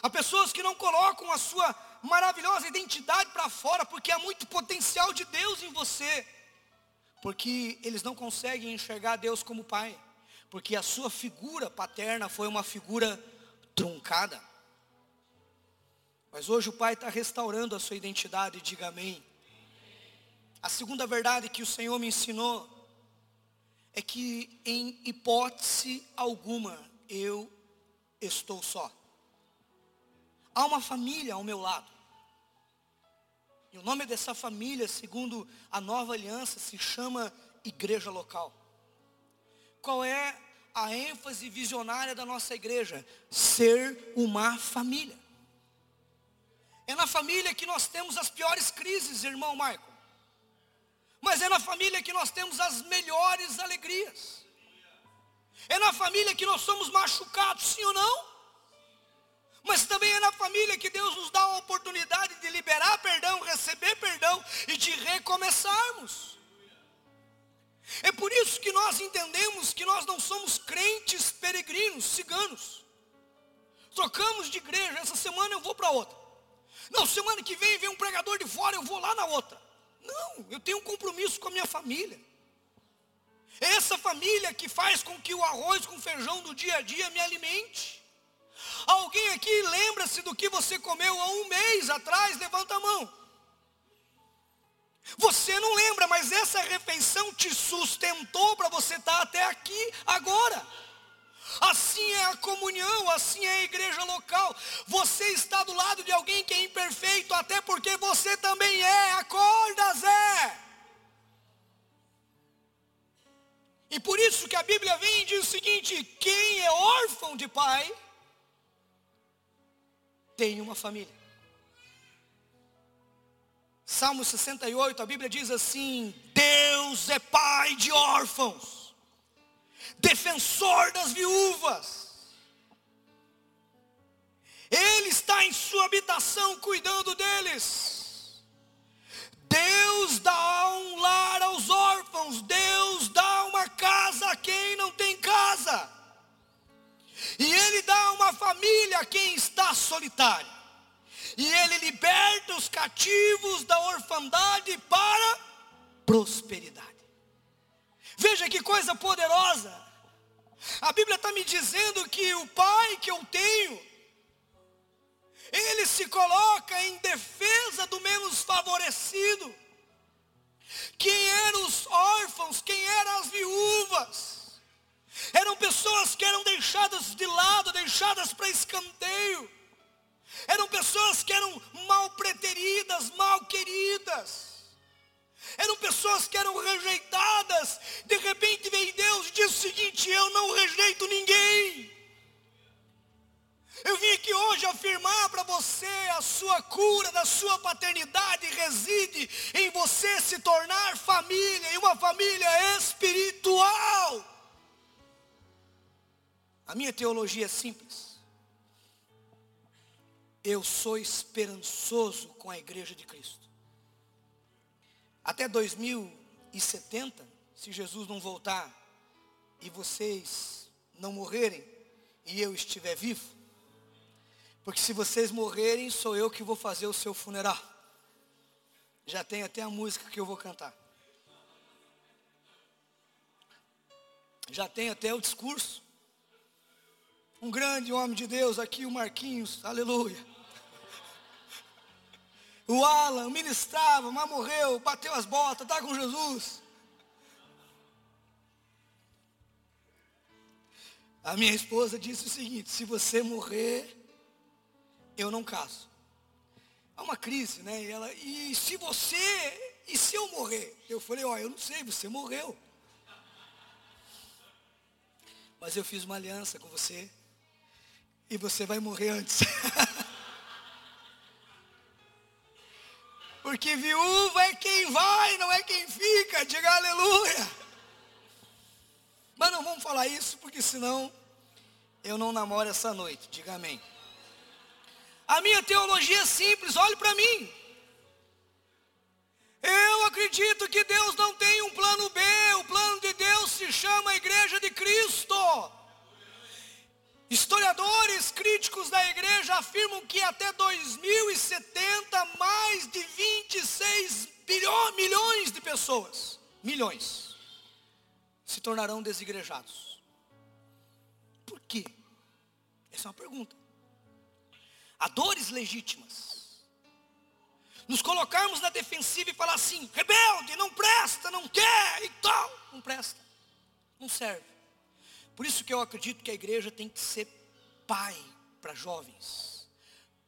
Há pessoas que não colocam a sua maravilhosa identidade para fora, porque há muito potencial de Deus em você. Porque eles não conseguem enxergar Deus como pai. Porque a sua figura paterna foi uma figura truncada. Mas hoje o pai está restaurando a sua identidade, diga amém. A segunda verdade que o Senhor me ensinou é que em hipótese alguma eu estou só. Há uma família ao meu lado. E o nome dessa família, segundo a nova aliança, se chama igreja local. Qual é a ênfase visionária da nossa igreja? Ser uma família. É na família que nós temos as piores crises, irmão Marco. Mas é na família que nós temos as melhores alegrias. É na família que nós somos machucados, sim ou não? Mas também é na família que Deus nos dá a oportunidade de liberar perdão, receber perdão e de recomeçarmos. É por isso que nós entendemos que nós não somos crentes peregrinos, ciganos. Trocamos de igreja, essa semana eu vou para outra. Não, semana que vem vem um pregador de fora, eu vou lá na outra. Não, eu tenho um compromisso com a minha família. É essa família que faz com que o arroz com feijão do dia a dia me alimente. Alguém aqui lembra-se do que você comeu há um mês atrás? Levanta a mão. Você não lembra, mas essa refeição te sustentou para você estar até aqui agora. Assim é a comunhão, assim é a igreja local. Você está do lado de alguém que é imperfeito, até porque você também é. Acorda, Zé. E por isso que a Bíblia vem e diz o seguinte: quem é órfão de pai, tem uma família. Salmo 68, a Bíblia diz assim: Deus é pai de órfãos, defensor das viúvas. Ele está em sua habitação cuidando deles. Deus dá um lar aos órfãos, Deus dá uma casa a quem não tem casa. família a quem está solitário. E ele liberta os cativos da orfandade para prosperidade. Veja que coisa poderosa. A Bíblia está me dizendo que o pai que eu tenho, ele se coloca em defesa do menos favorecido. Quem eram os órfãos, quem eram as viúvas. Eram pessoas que eram deixadas de lado, deixadas para escanteio. Eram pessoas que eram mal preteridas, mal queridas. Eram pessoas que eram rejeitadas. De repente vem Deus e diz o seguinte: Eu não rejeito ninguém. Eu vim aqui hoje afirmar para você a sua cura da sua paternidade reside em você se tornar família e uma família espiritual. A minha teologia é simples. Eu sou esperançoso com a igreja de Cristo. Até 2070, se Jesus não voltar e vocês não morrerem e eu estiver vivo, porque se vocês morrerem, sou eu que vou fazer o seu funeral. Já tem até a música que eu vou cantar. Já tem até o discurso. Um grande homem de Deus aqui, o Marquinhos, aleluia. O Alan ministrava, mas morreu, bateu as botas, está com Jesus. A minha esposa disse o seguinte: se você morrer, eu não caso. Há uma crise, né? E, ela, e se você, e se eu morrer? Eu falei, ó, eu não sei, você morreu. Mas eu fiz uma aliança com você. E você vai morrer antes. Porque viúva é quem vai, não é quem fica. Diga aleluia. Mas não vamos falar isso, porque senão eu não namoro essa noite. Diga amém. A minha teologia é simples, olhe para mim. Eu acredito que Deus não tem um plano B, o plano de Deus se chama Igreja de Cristo. Historiadores críticos da igreja afirmam que até 2070 mais de 26 bilhões, milhões de pessoas, milhões, se tornarão desigrejados. Por quê? Essa é uma pergunta a dores legítimas. Nos colocarmos na defensiva e falar assim, rebelde, não presta, não quer e tal. Não presta, não serve. Por isso que eu acredito que a igreja tem que ser pai para jovens,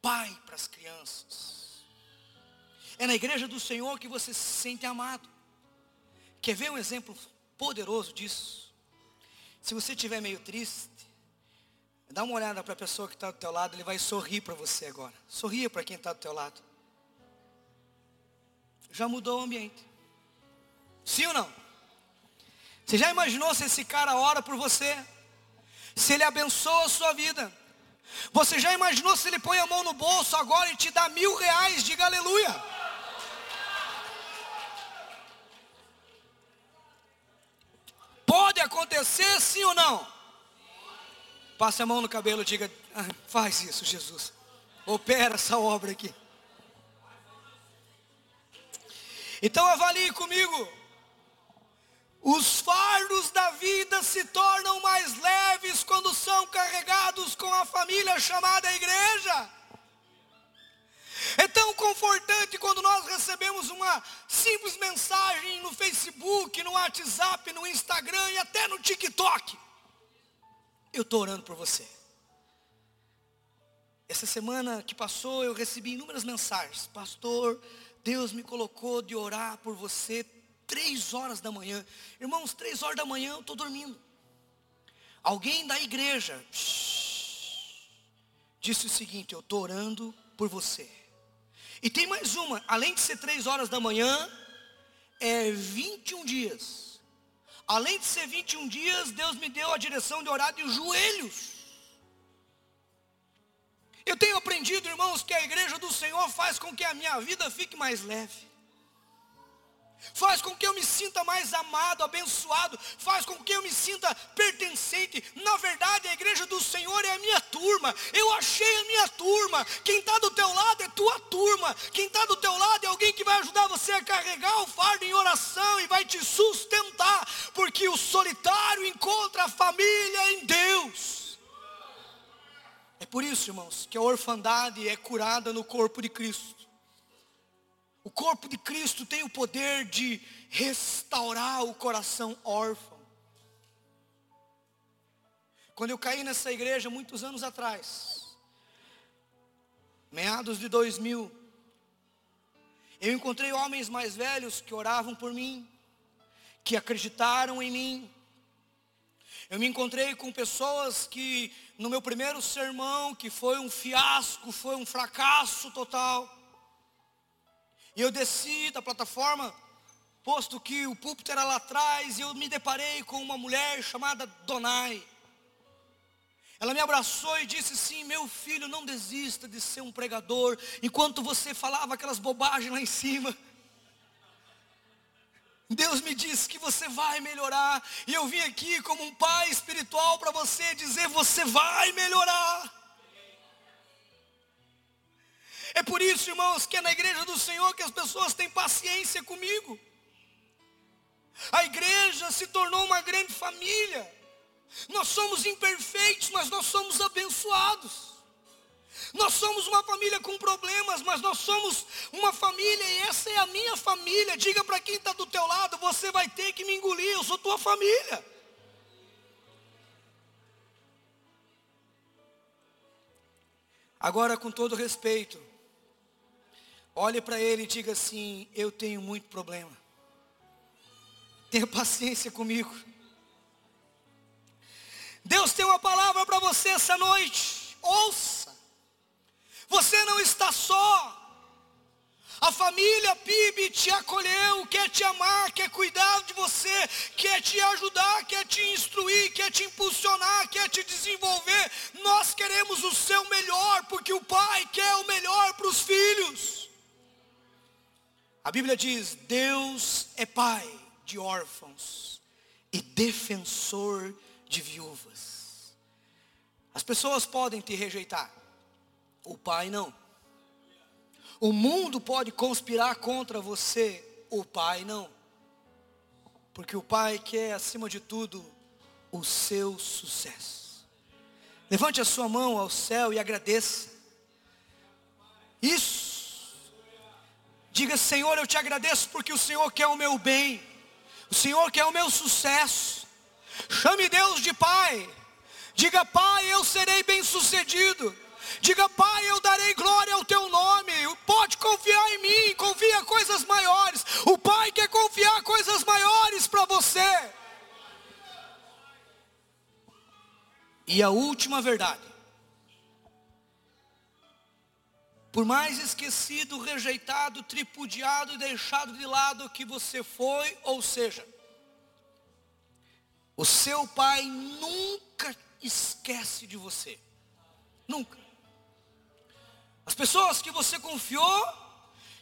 pai para as crianças. É na igreja do Senhor que você se sente amado. Quer ver um exemplo poderoso disso? Se você estiver meio triste, Dá uma olhada para a pessoa que está do teu lado, ele vai sorrir para você agora. Sorria para quem está do teu lado. Já mudou o ambiente. Sim ou não? Você já imaginou se esse cara ora por você? Se ele abençoa a sua vida? Você já imaginou se ele põe a mão no bolso agora e te dá mil reais? Diga aleluia. Pode acontecer sim ou não? Passe a mão no cabelo diga: ah, faz isso, Jesus. Opera essa obra aqui. Então avalie comigo. Os fardos da vida se tornam mais leves quando são carregados com a família chamada igreja. É tão confortante quando nós recebemos uma simples mensagem no Facebook, no WhatsApp, no Instagram e até no TikTok. Eu estou orando por você. Essa semana que passou, eu recebi inúmeras mensagens. Pastor, Deus me colocou de orar por você três horas da manhã. Irmãos, três horas da manhã eu estou dormindo. Alguém da igreja disse o seguinte: Eu estou orando por você. E tem mais uma, além de ser três horas da manhã, é 21 dias Além de ser 21 dias, Deus me deu a direção de orar de joelhos. Eu tenho aprendido, irmãos, que a igreja do Senhor faz com que a minha vida fique mais leve. Faz com que eu me sinta mais amado, abençoado, faz com que eu me sinta pertencente. Na verdade, a igreja do Senhor é a minha turma. Eu achei a minha turma. Quem está do teu lado é tua turma. Quem está do teu lado é alguém que vai ajudar você a carregar o fardo em oração e vai te sustentar, porque o solitário encontra a família em Deus. É por isso, irmãos, que a orfandade é curada no corpo de Cristo. O corpo de Cristo tem o poder de restaurar o coração órfão. Quando eu caí nessa igreja muitos anos atrás, meados de 2000, eu encontrei homens mais velhos que oravam por mim, que acreditaram em mim. Eu me encontrei com pessoas que no meu primeiro sermão, que foi um fiasco, foi um fracasso total, e eu desci da plataforma, posto que o púlpito era lá atrás, e eu me deparei com uma mulher chamada Donai. Ela me abraçou e disse assim: Meu filho, não desista de ser um pregador, enquanto você falava aquelas bobagens lá em cima. Deus me disse que você vai melhorar, e eu vim aqui como um pai espiritual para você dizer: Você vai melhorar. É por isso, irmãos, que é na igreja do Senhor que as pessoas têm paciência comigo. A igreja se tornou uma grande família. Nós somos imperfeitos, mas nós somos abençoados. Nós somos uma família com problemas, mas nós somos uma família e essa é a minha família. Diga para quem está do teu lado, você vai ter que me engolir, eu sou tua família. Agora, com todo respeito, Olhe para ele e diga assim: Eu tenho muito problema. Tenha paciência comigo. Deus tem uma palavra para você essa noite. Ouça. Você não está só. A família PIB te acolheu, quer te amar, quer cuidar de você, quer te ajudar, quer te instruir, quer te impulsionar, quer te desenvolver. Nós queremos o seu melhor, porque o pai quer o melhor para os filhos. A Bíblia diz: Deus é pai de órfãos e defensor de viúvas. As pessoas podem te rejeitar, o pai não. O mundo pode conspirar contra você, o pai não. Porque o pai quer, acima de tudo, o seu sucesso. Levante a sua mão ao céu e agradeça. Isso Diga, Senhor, eu te agradeço porque o Senhor quer o meu bem. O Senhor quer o meu sucesso. Chame Deus de Pai. Diga, Pai, eu serei bem sucedido. Diga, Pai, eu darei glória ao teu nome. Pode confiar em mim, confia coisas maiores. O Pai quer confiar coisas maiores para você. E a última verdade. Por mais esquecido, rejeitado, tripudiado e deixado de lado que você foi, ou seja, o seu pai nunca esquece de você. Nunca. As pessoas que você confiou,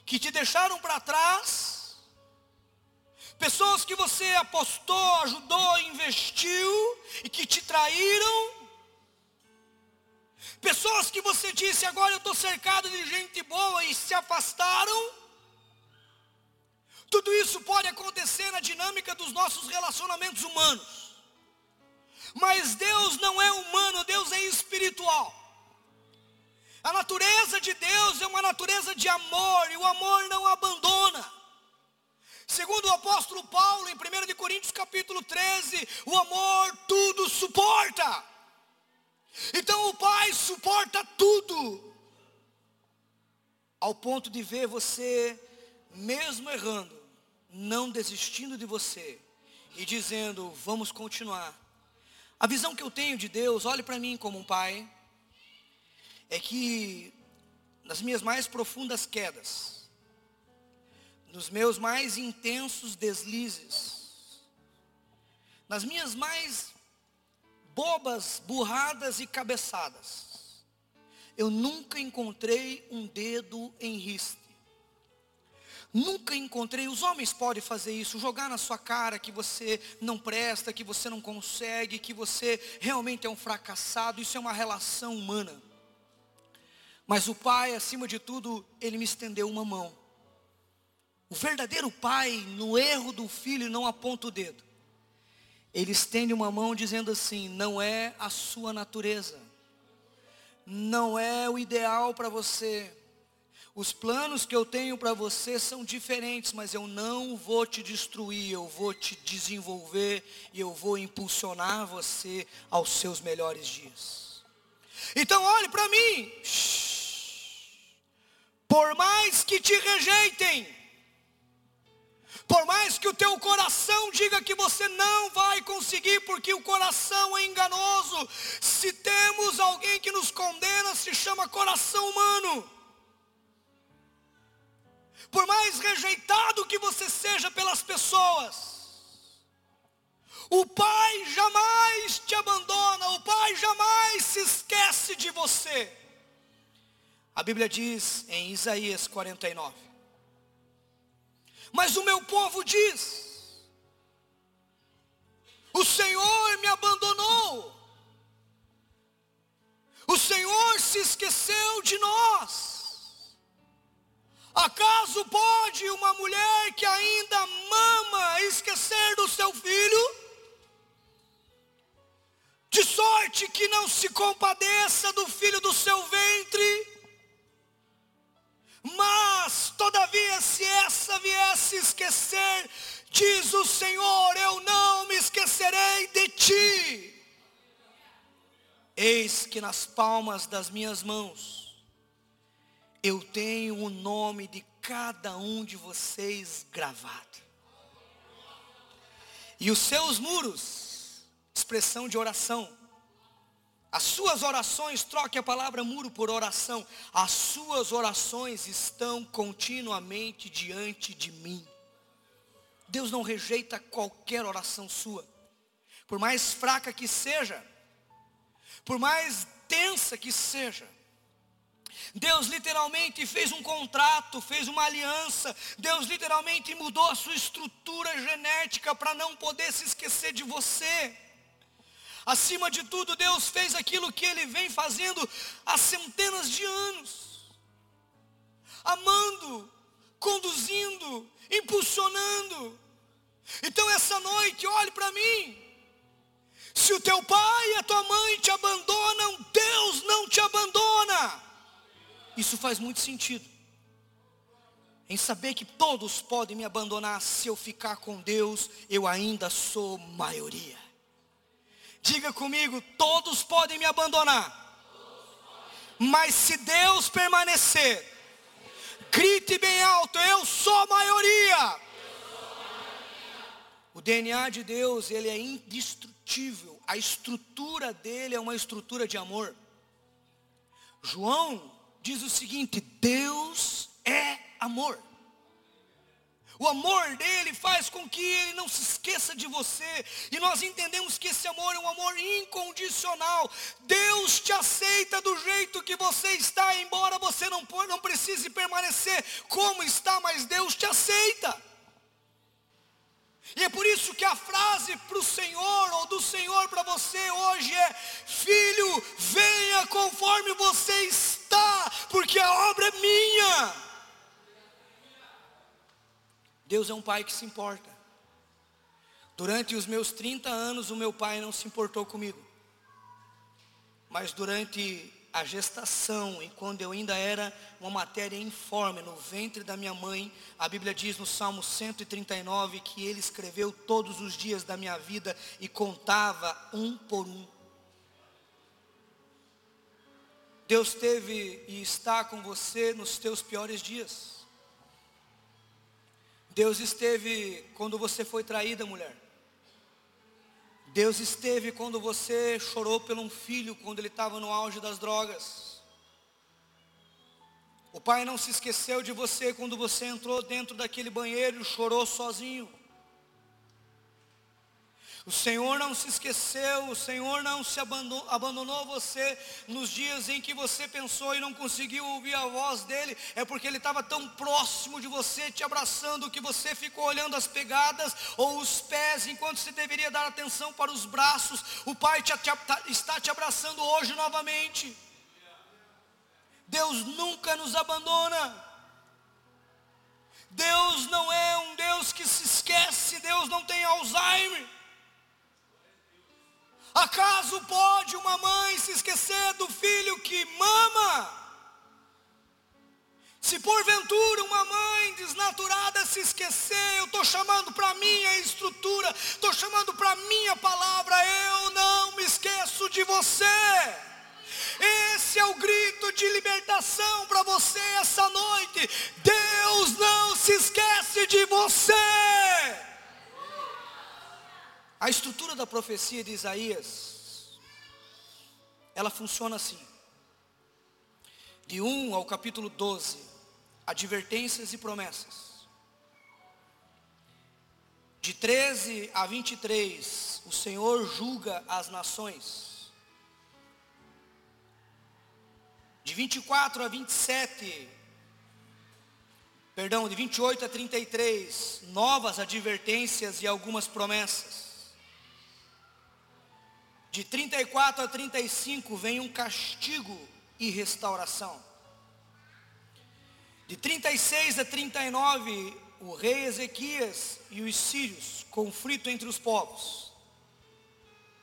que te deixaram para trás, pessoas que você apostou, ajudou, investiu e que te traíram, Pessoas que você disse, agora eu estou cercado de gente boa e se afastaram. Tudo isso pode acontecer na dinâmica dos nossos relacionamentos humanos. Mas Deus não é humano, Deus é espiritual. A natureza de Deus é uma natureza de amor, e o amor não abandona. Segundo o apóstolo Paulo, em 1 Coríntios capítulo 13, o amor tudo suporta. Então o Pai suporta tudo, ao ponto de ver você, mesmo errando, não desistindo de você e dizendo: vamos continuar. A visão que eu tenho de Deus, olhe para mim como um pai, é que nas minhas mais profundas quedas, nos meus mais intensos deslizes, nas minhas mais bobas, burradas e cabeçadas. Eu nunca encontrei um dedo em riste. Nunca encontrei, os homens podem fazer isso, jogar na sua cara que você não presta, que você não consegue, que você realmente é um fracassado, isso é uma relação humana. Mas o pai, acima de tudo, ele me estendeu uma mão. O verdadeiro pai, no erro do filho, não aponta o dedo. Ele estende uma mão dizendo assim: não é a sua natureza, não é o ideal para você, os planos que eu tenho para você são diferentes, mas eu não vou te destruir, eu vou te desenvolver e eu vou impulsionar você aos seus melhores dias. Então olhe para mim. Por mais que te rejeitem, por mais que o teu coração diga que você não vai conseguir, porque o coração é enganoso. Se temos alguém que nos condena, se chama coração humano por mais rejeitado que você seja pelas pessoas, o Pai jamais te abandona, o Pai jamais se esquece de você. A Bíblia diz em Isaías 49: Mas o meu povo diz: O Senhor me abandonou, o Senhor se esqueceu de nós. Acaso pode uma mulher que ainda mama esquecer do seu filho? De sorte que não se compadeça do filho do seu ventre. Mas, todavia, se essa viesse esquecer, diz o Senhor, eu não me esquecerei de ti. Eis que nas palmas das minhas mãos eu tenho o nome de cada um de vocês gravado. E os seus muros, expressão de oração. As suas orações, troque a palavra muro por oração. As suas orações estão continuamente diante de mim. Deus não rejeita qualquer oração sua. Por mais fraca que seja, por mais tensa que seja, Deus literalmente fez um contrato, fez uma aliança. Deus literalmente mudou a sua estrutura genética para não poder se esquecer de você. Acima de tudo, Deus fez aquilo que Ele vem fazendo há centenas de anos. Amando, conduzindo, impulsionando. Então essa noite, olhe para mim. Se o teu pai e a tua mãe te abandonam, Deus não te abandona. Isso faz muito sentido. Em saber que todos podem me abandonar, se eu ficar com Deus, eu ainda sou maioria. Diga comigo, todos podem me abandonar. Mas se Deus permanecer, grite bem alto, eu sou maioria. O DNA de Deus, ele é indestrutível. A estrutura dele é uma estrutura de amor. João diz o seguinte: Deus é amor. O amor dele faz com que ele não se esqueça de você. E nós entendemos que esse amor é um amor incondicional. Deus te aceita do jeito que você está, embora você não, não precise permanecer como está, mas Deus te aceita. E é por isso que a frase para o Senhor ou do Senhor para você hoje é: Filho, venha conforme você está, porque a obra é minha. Deus é um pai que se importa. Durante os meus 30 anos, o meu pai não se importou comigo. Mas durante a gestação, e quando eu ainda era uma matéria informe no ventre da minha mãe, a Bíblia diz no Salmo 139 que ele escreveu todos os dias da minha vida e contava um por um. Deus teve e está com você nos teus piores dias. Deus esteve quando você foi traída, mulher. Deus esteve quando você chorou por um filho, quando ele estava no auge das drogas. O pai não se esqueceu de você quando você entrou dentro daquele banheiro e chorou sozinho. O Senhor não se esqueceu, o Senhor não se abandonou, abandonou você nos dias em que você pensou e não conseguiu ouvir a voz dele. É porque ele estava tão próximo de você, te abraçando, que você ficou olhando as pegadas ou os pés, enquanto você deveria dar atenção para os braços. O Pai te, te, está te abraçando hoje novamente. Deus nunca nos abandona. Deus não é um Deus que se esquece, Deus não tem Alzheimer. Acaso pode uma mãe se esquecer do filho que mama? Se porventura uma mãe desnaturada se esquecer, eu estou chamando para minha estrutura, estou chamando para minha palavra, eu não me esqueço de você. Esse é o grito de libertação para você essa noite. Deus não se esquece de você. A estrutura da profecia de Isaías, ela funciona assim. De 1 ao capítulo 12, advertências e promessas. De 13 a 23, o Senhor julga as nações. De 24 a 27, perdão, de 28 a 33, novas advertências e algumas promessas. De 34 a 35 vem um castigo e restauração. De 36 a 39, o rei Ezequias e os sírios, conflito entre os povos.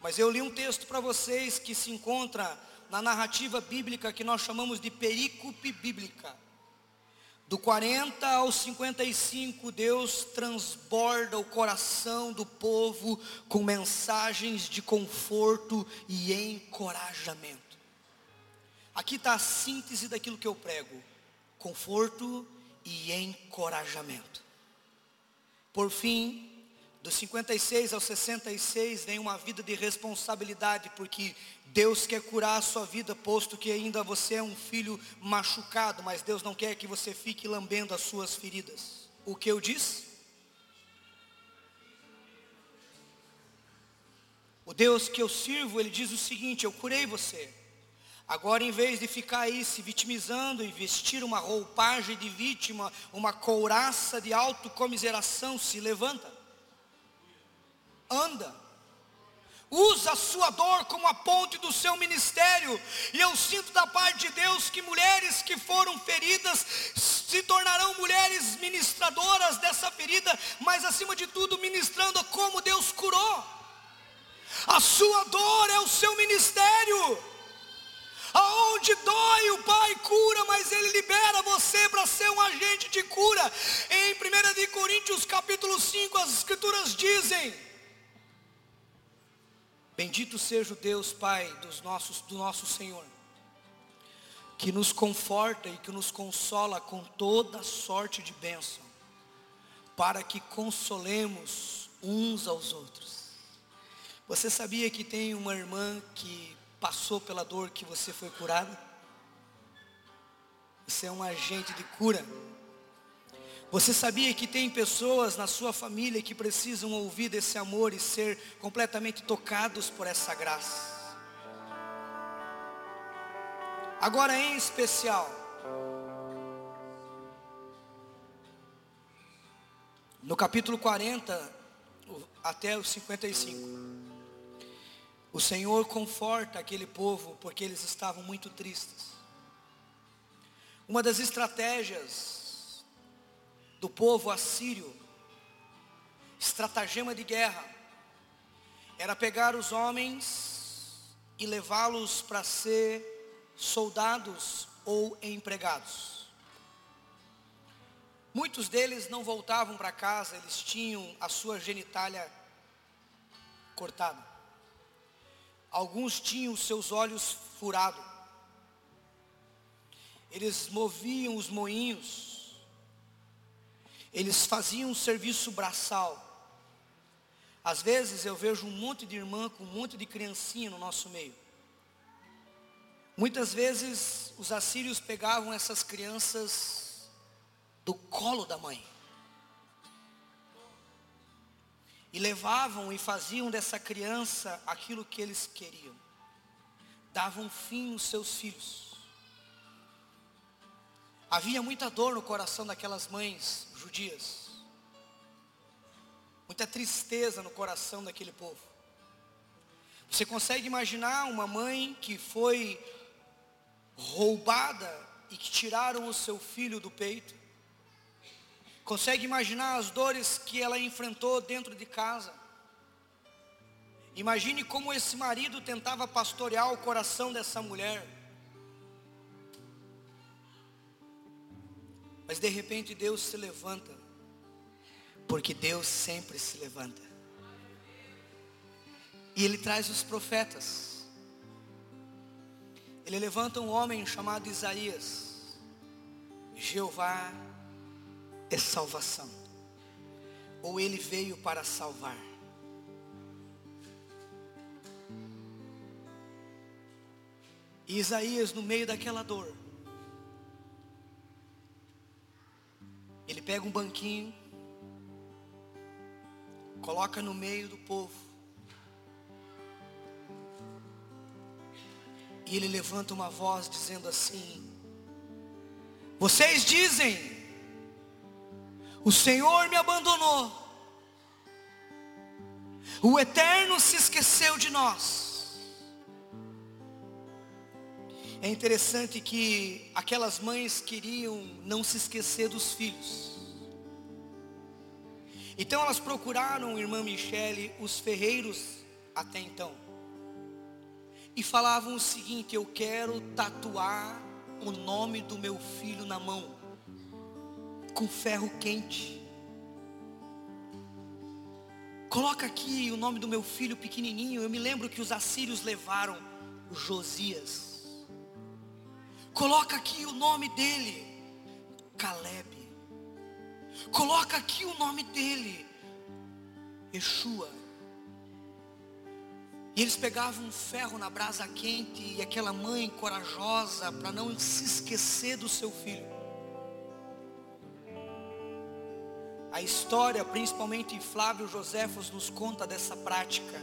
Mas eu li um texto para vocês que se encontra na narrativa bíblica que nós chamamos de perícope bíblica. Do 40 ao 55, Deus transborda o coração do povo com mensagens de conforto e encorajamento. Aqui está a síntese daquilo que eu prego: conforto e encorajamento. Por fim, dos 56 aos 66 vem uma vida de responsabilidade, porque Deus quer curar a sua vida, posto que ainda você é um filho machucado, mas Deus não quer que você fique lambendo as suas feridas. O que eu disse? O Deus que eu sirvo, ele diz o seguinte: Eu curei você. Agora, em vez de ficar aí se vitimizando e vestir uma roupagem de vítima, uma couraça de autocomiseração, se levanta anda. Usa a sua dor como a ponte do seu ministério. E eu sinto da parte de Deus que mulheres que foram feridas se tornarão mulheres ministradoras dessa ferida, mas acima de tudo ministrando como Deus curou. A sua dor é o seu ministério. Aonde dói, o Pai cura, mas Ele libera você para ser um agente de cura. Em 1 Coríntios capítulo 5, as escrituras dizem Bendito seja o Deus Pai dos nossos, do nosso Senhor, que nos conforta e que nos consola com toda sorte de bênção, para que consolemos uns aos outros. Você sabia que tem uma irmã que passou pela dor que você foi curada? Você é um agente de cura. Você sabia que tem pessoas na sua família que precisam ouvir desse amor e ser completamente tocados por essa graça? Agora, em especial, no capítulo 40 até o 55, o Senhor conforta aquele povo porque eles estavam muito tristes. Uma das estratégias do povo assírio, estratagema de guerra, era pegar os homens e levá-los para ser soldados ou empregados. Muitos deles não voltavam para casa, eles tinham a sua genitália cortada. Alguns tinham seus olhos furados. Eles moviam os moinhos eles faziam um serviço braçal. Às vezes eu vejo um monte de irmã com um monte de criancinha no nosso meio. Muitas vezes os assírios pegavam essas crianças do colo da mãe. e levavam e faziam dessa criança aquilo que eles queriam. Davam fim nos seus filhos. Havia muita dor no coração daquelas mães judias. Muita tristeza no coração daquele povo. Você consegue imaginar uma mãe que foi roubada e que tiraram o seu filho do peito? Consegue imaginar as dores que ela enfrentou dentro de casa? Imagine como esse marido tentava pastorear o coração dessa mulher. Mas de repente Deus se levanta, porque Deus sempre se levanta. E Ele traz os profetas. Ele levanta um homem chamado Isaías. Jeová é salvação. Ou ele veio para salvar. E Isaías, no meio daquela dor, ele pega um banquinho, coloca no meio do povo, e ele levanta uma voz dizendo assim: Vocês dizem, o Senhor me abandonou. O Eterno se esqueceu de nós. É interessante que aquelas mães queriam não se esquecer dos filhos. Então elas procuraram, irmã Michele, os ferreiros até então. E falavam o seguinte: Eu quero tatuar o nome do meu filho na mão com ferro quente. Coloca aqui o nome do meu filho pequenininho. Eu me lembro que os assírios levaram Josias. Coloca aqui o nome dele, Caleb. Coloca aqui o nome dele, Yeshua. E eles pegavam um ferro na brasa quente e aquela mãe corajosa para não se esquecer do seu filho. A história, principalmente Flávio Joséfos, nos conta dessa prática.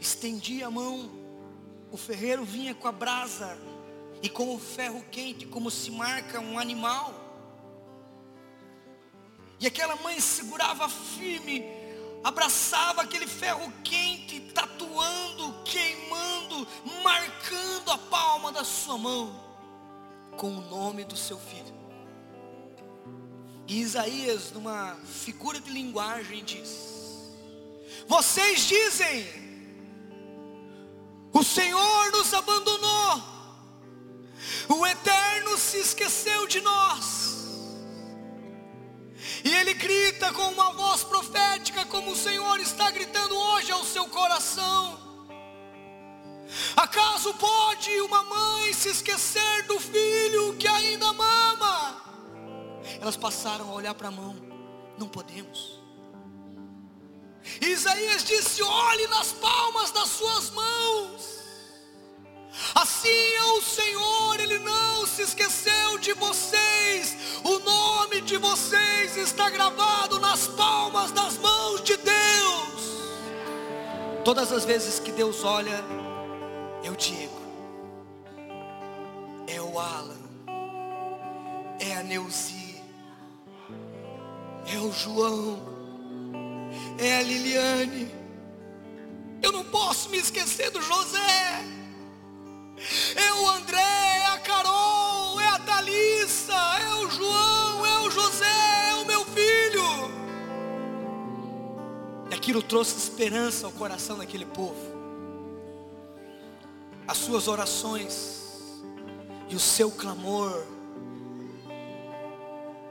Estendia a mão, o ferreiro vinha com a brasa e com o ferro quente, como se marca um animal. E aquela mãe segurava firme, abraçava aquele ferro quente, tatuando, queimando, marcando a palma da sua mão com o nome do seu filho. E Isaías, numa figura de linguagem, diz: Vocês dizem, o Senhor nos abandonou, o Eterno se esqueceu de nós. E ele grita com uma voz profética, como o Senhor está gritando hoje ao seu coração. Acaso pode uma mãe se esquecer do filho que ainda mama? elas passaram a olhar para a mão. Não podemos. Isaías disse: olhe nas palmas das suas mãos. Assim é o Senhor, Ele não se esqueceu de vocês. O nome de vocês está gravado nas palmas das mãos de Deus. Todas as vezes que Deus olha, eu digo: é o Alan, é a Neuzi é o João, é a Liliane. Eu não posso me esquecer do José. É o André, é a Carol, é a Thalissa, é o João, é o José, é o meu filho. E aquilo trouxe esperança ao coração daquele povo. As suas orações e o seu clamor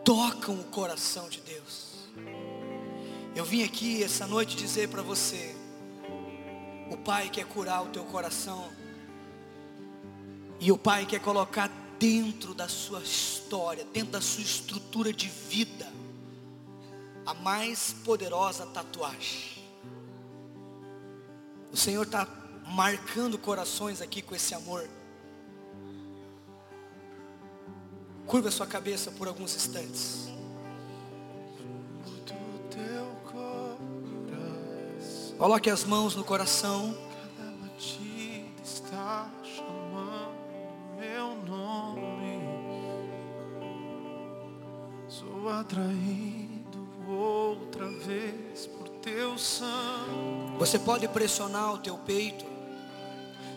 tocam o coração de Deus. Eu vim aqui essa noite dizer para você: o Pai quer curar o teu coração, e o Pai quer colocar dentro da sua história, dentro da sua estrutura de vida, a mais poderosa tatuagem. O Senhor está marcando corações aqui com esse amor. Curva a sua cabeça por alguns instantes. Coloque as mãos no coração. Cada batida está Atraído outra vez por teu sangue. Você pode pressionar o teu peito.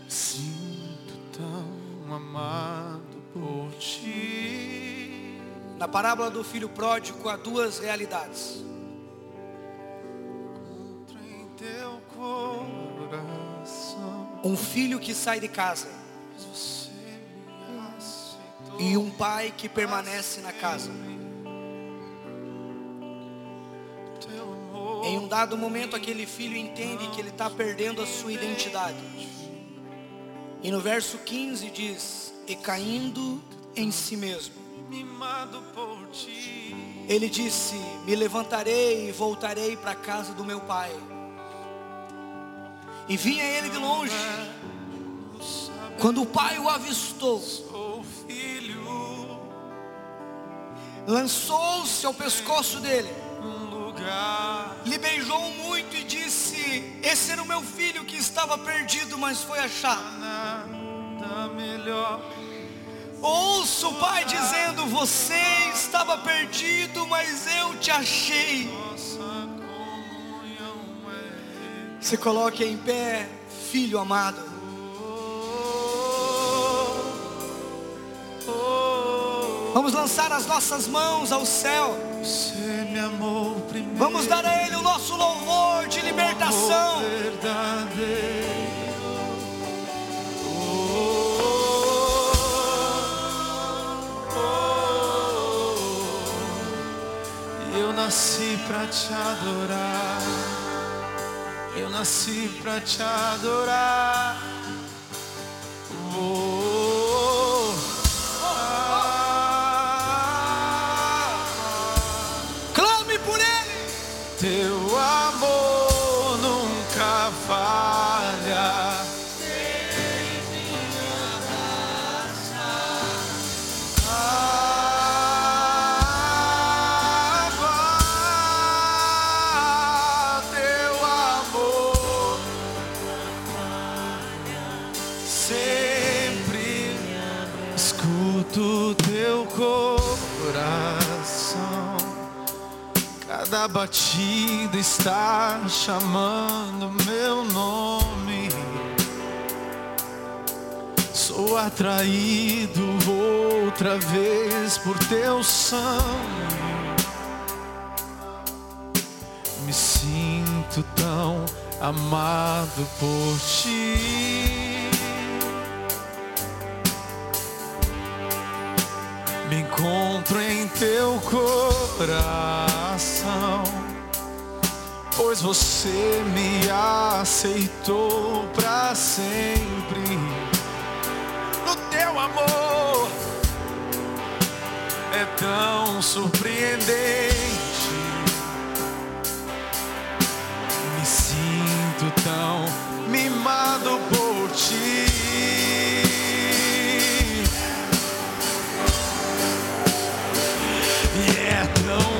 Sinto tão amado por ti. Na parábola do filho pródigo há duas realidades. Encontro em teu coração. Um filho que sai de casa e um pai que permanece na casa. Em um dado momento, aquele filho entende que ele está perdendo a sua identidade. E no verso 15 diz: E caindo em si mesmo, ele disse: Me levantarei e voltarei para a casa do meu pai. E vinha ele de longe. Quando o pai o avistou, lançou-se ao pescoço dele, lhe beijou muito e disse: Esse era o meu filho que estava perdido, mas foi achado. Ouço o pai dizendo: Você estava perdido, mas eu te achei. É. Se coloque em pé, filho amado. Oh, oh, Vamos lançar as nossas mãos ao céu. Você me amou primeiro. Vamos dar a Ele o nosso louvor de libertação. Verdadeiro. Oh, oh, Eu nasci pra te adorar. Eu nasci pra te adorar. Oh, batida está chamando meu nome. Sou atraído outra vez por teu sangue. Me sinto tão amado por ti. Me encontro em teu coração, pois você me aceitou para sempre. No teu amor é tão surpreendente. Me sinto tão mimado por ti. E é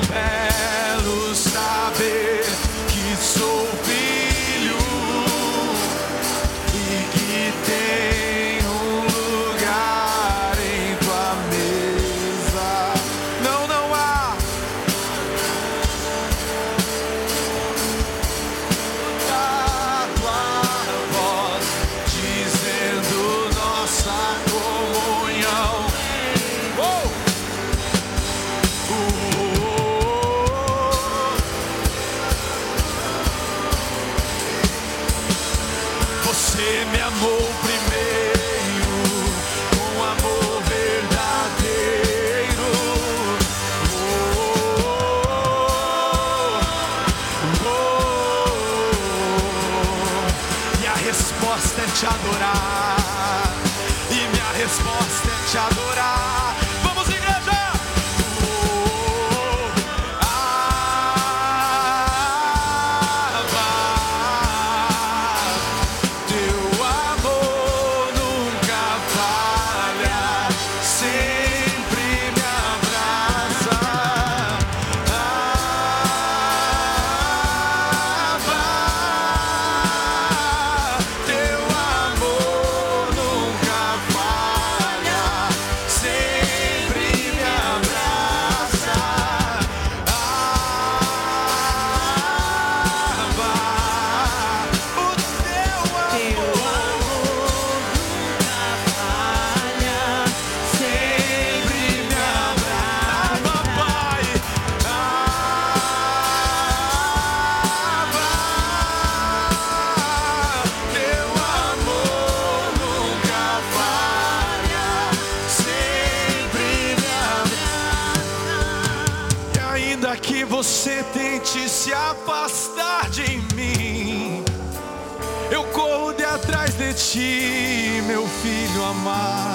ti, meu filho amado.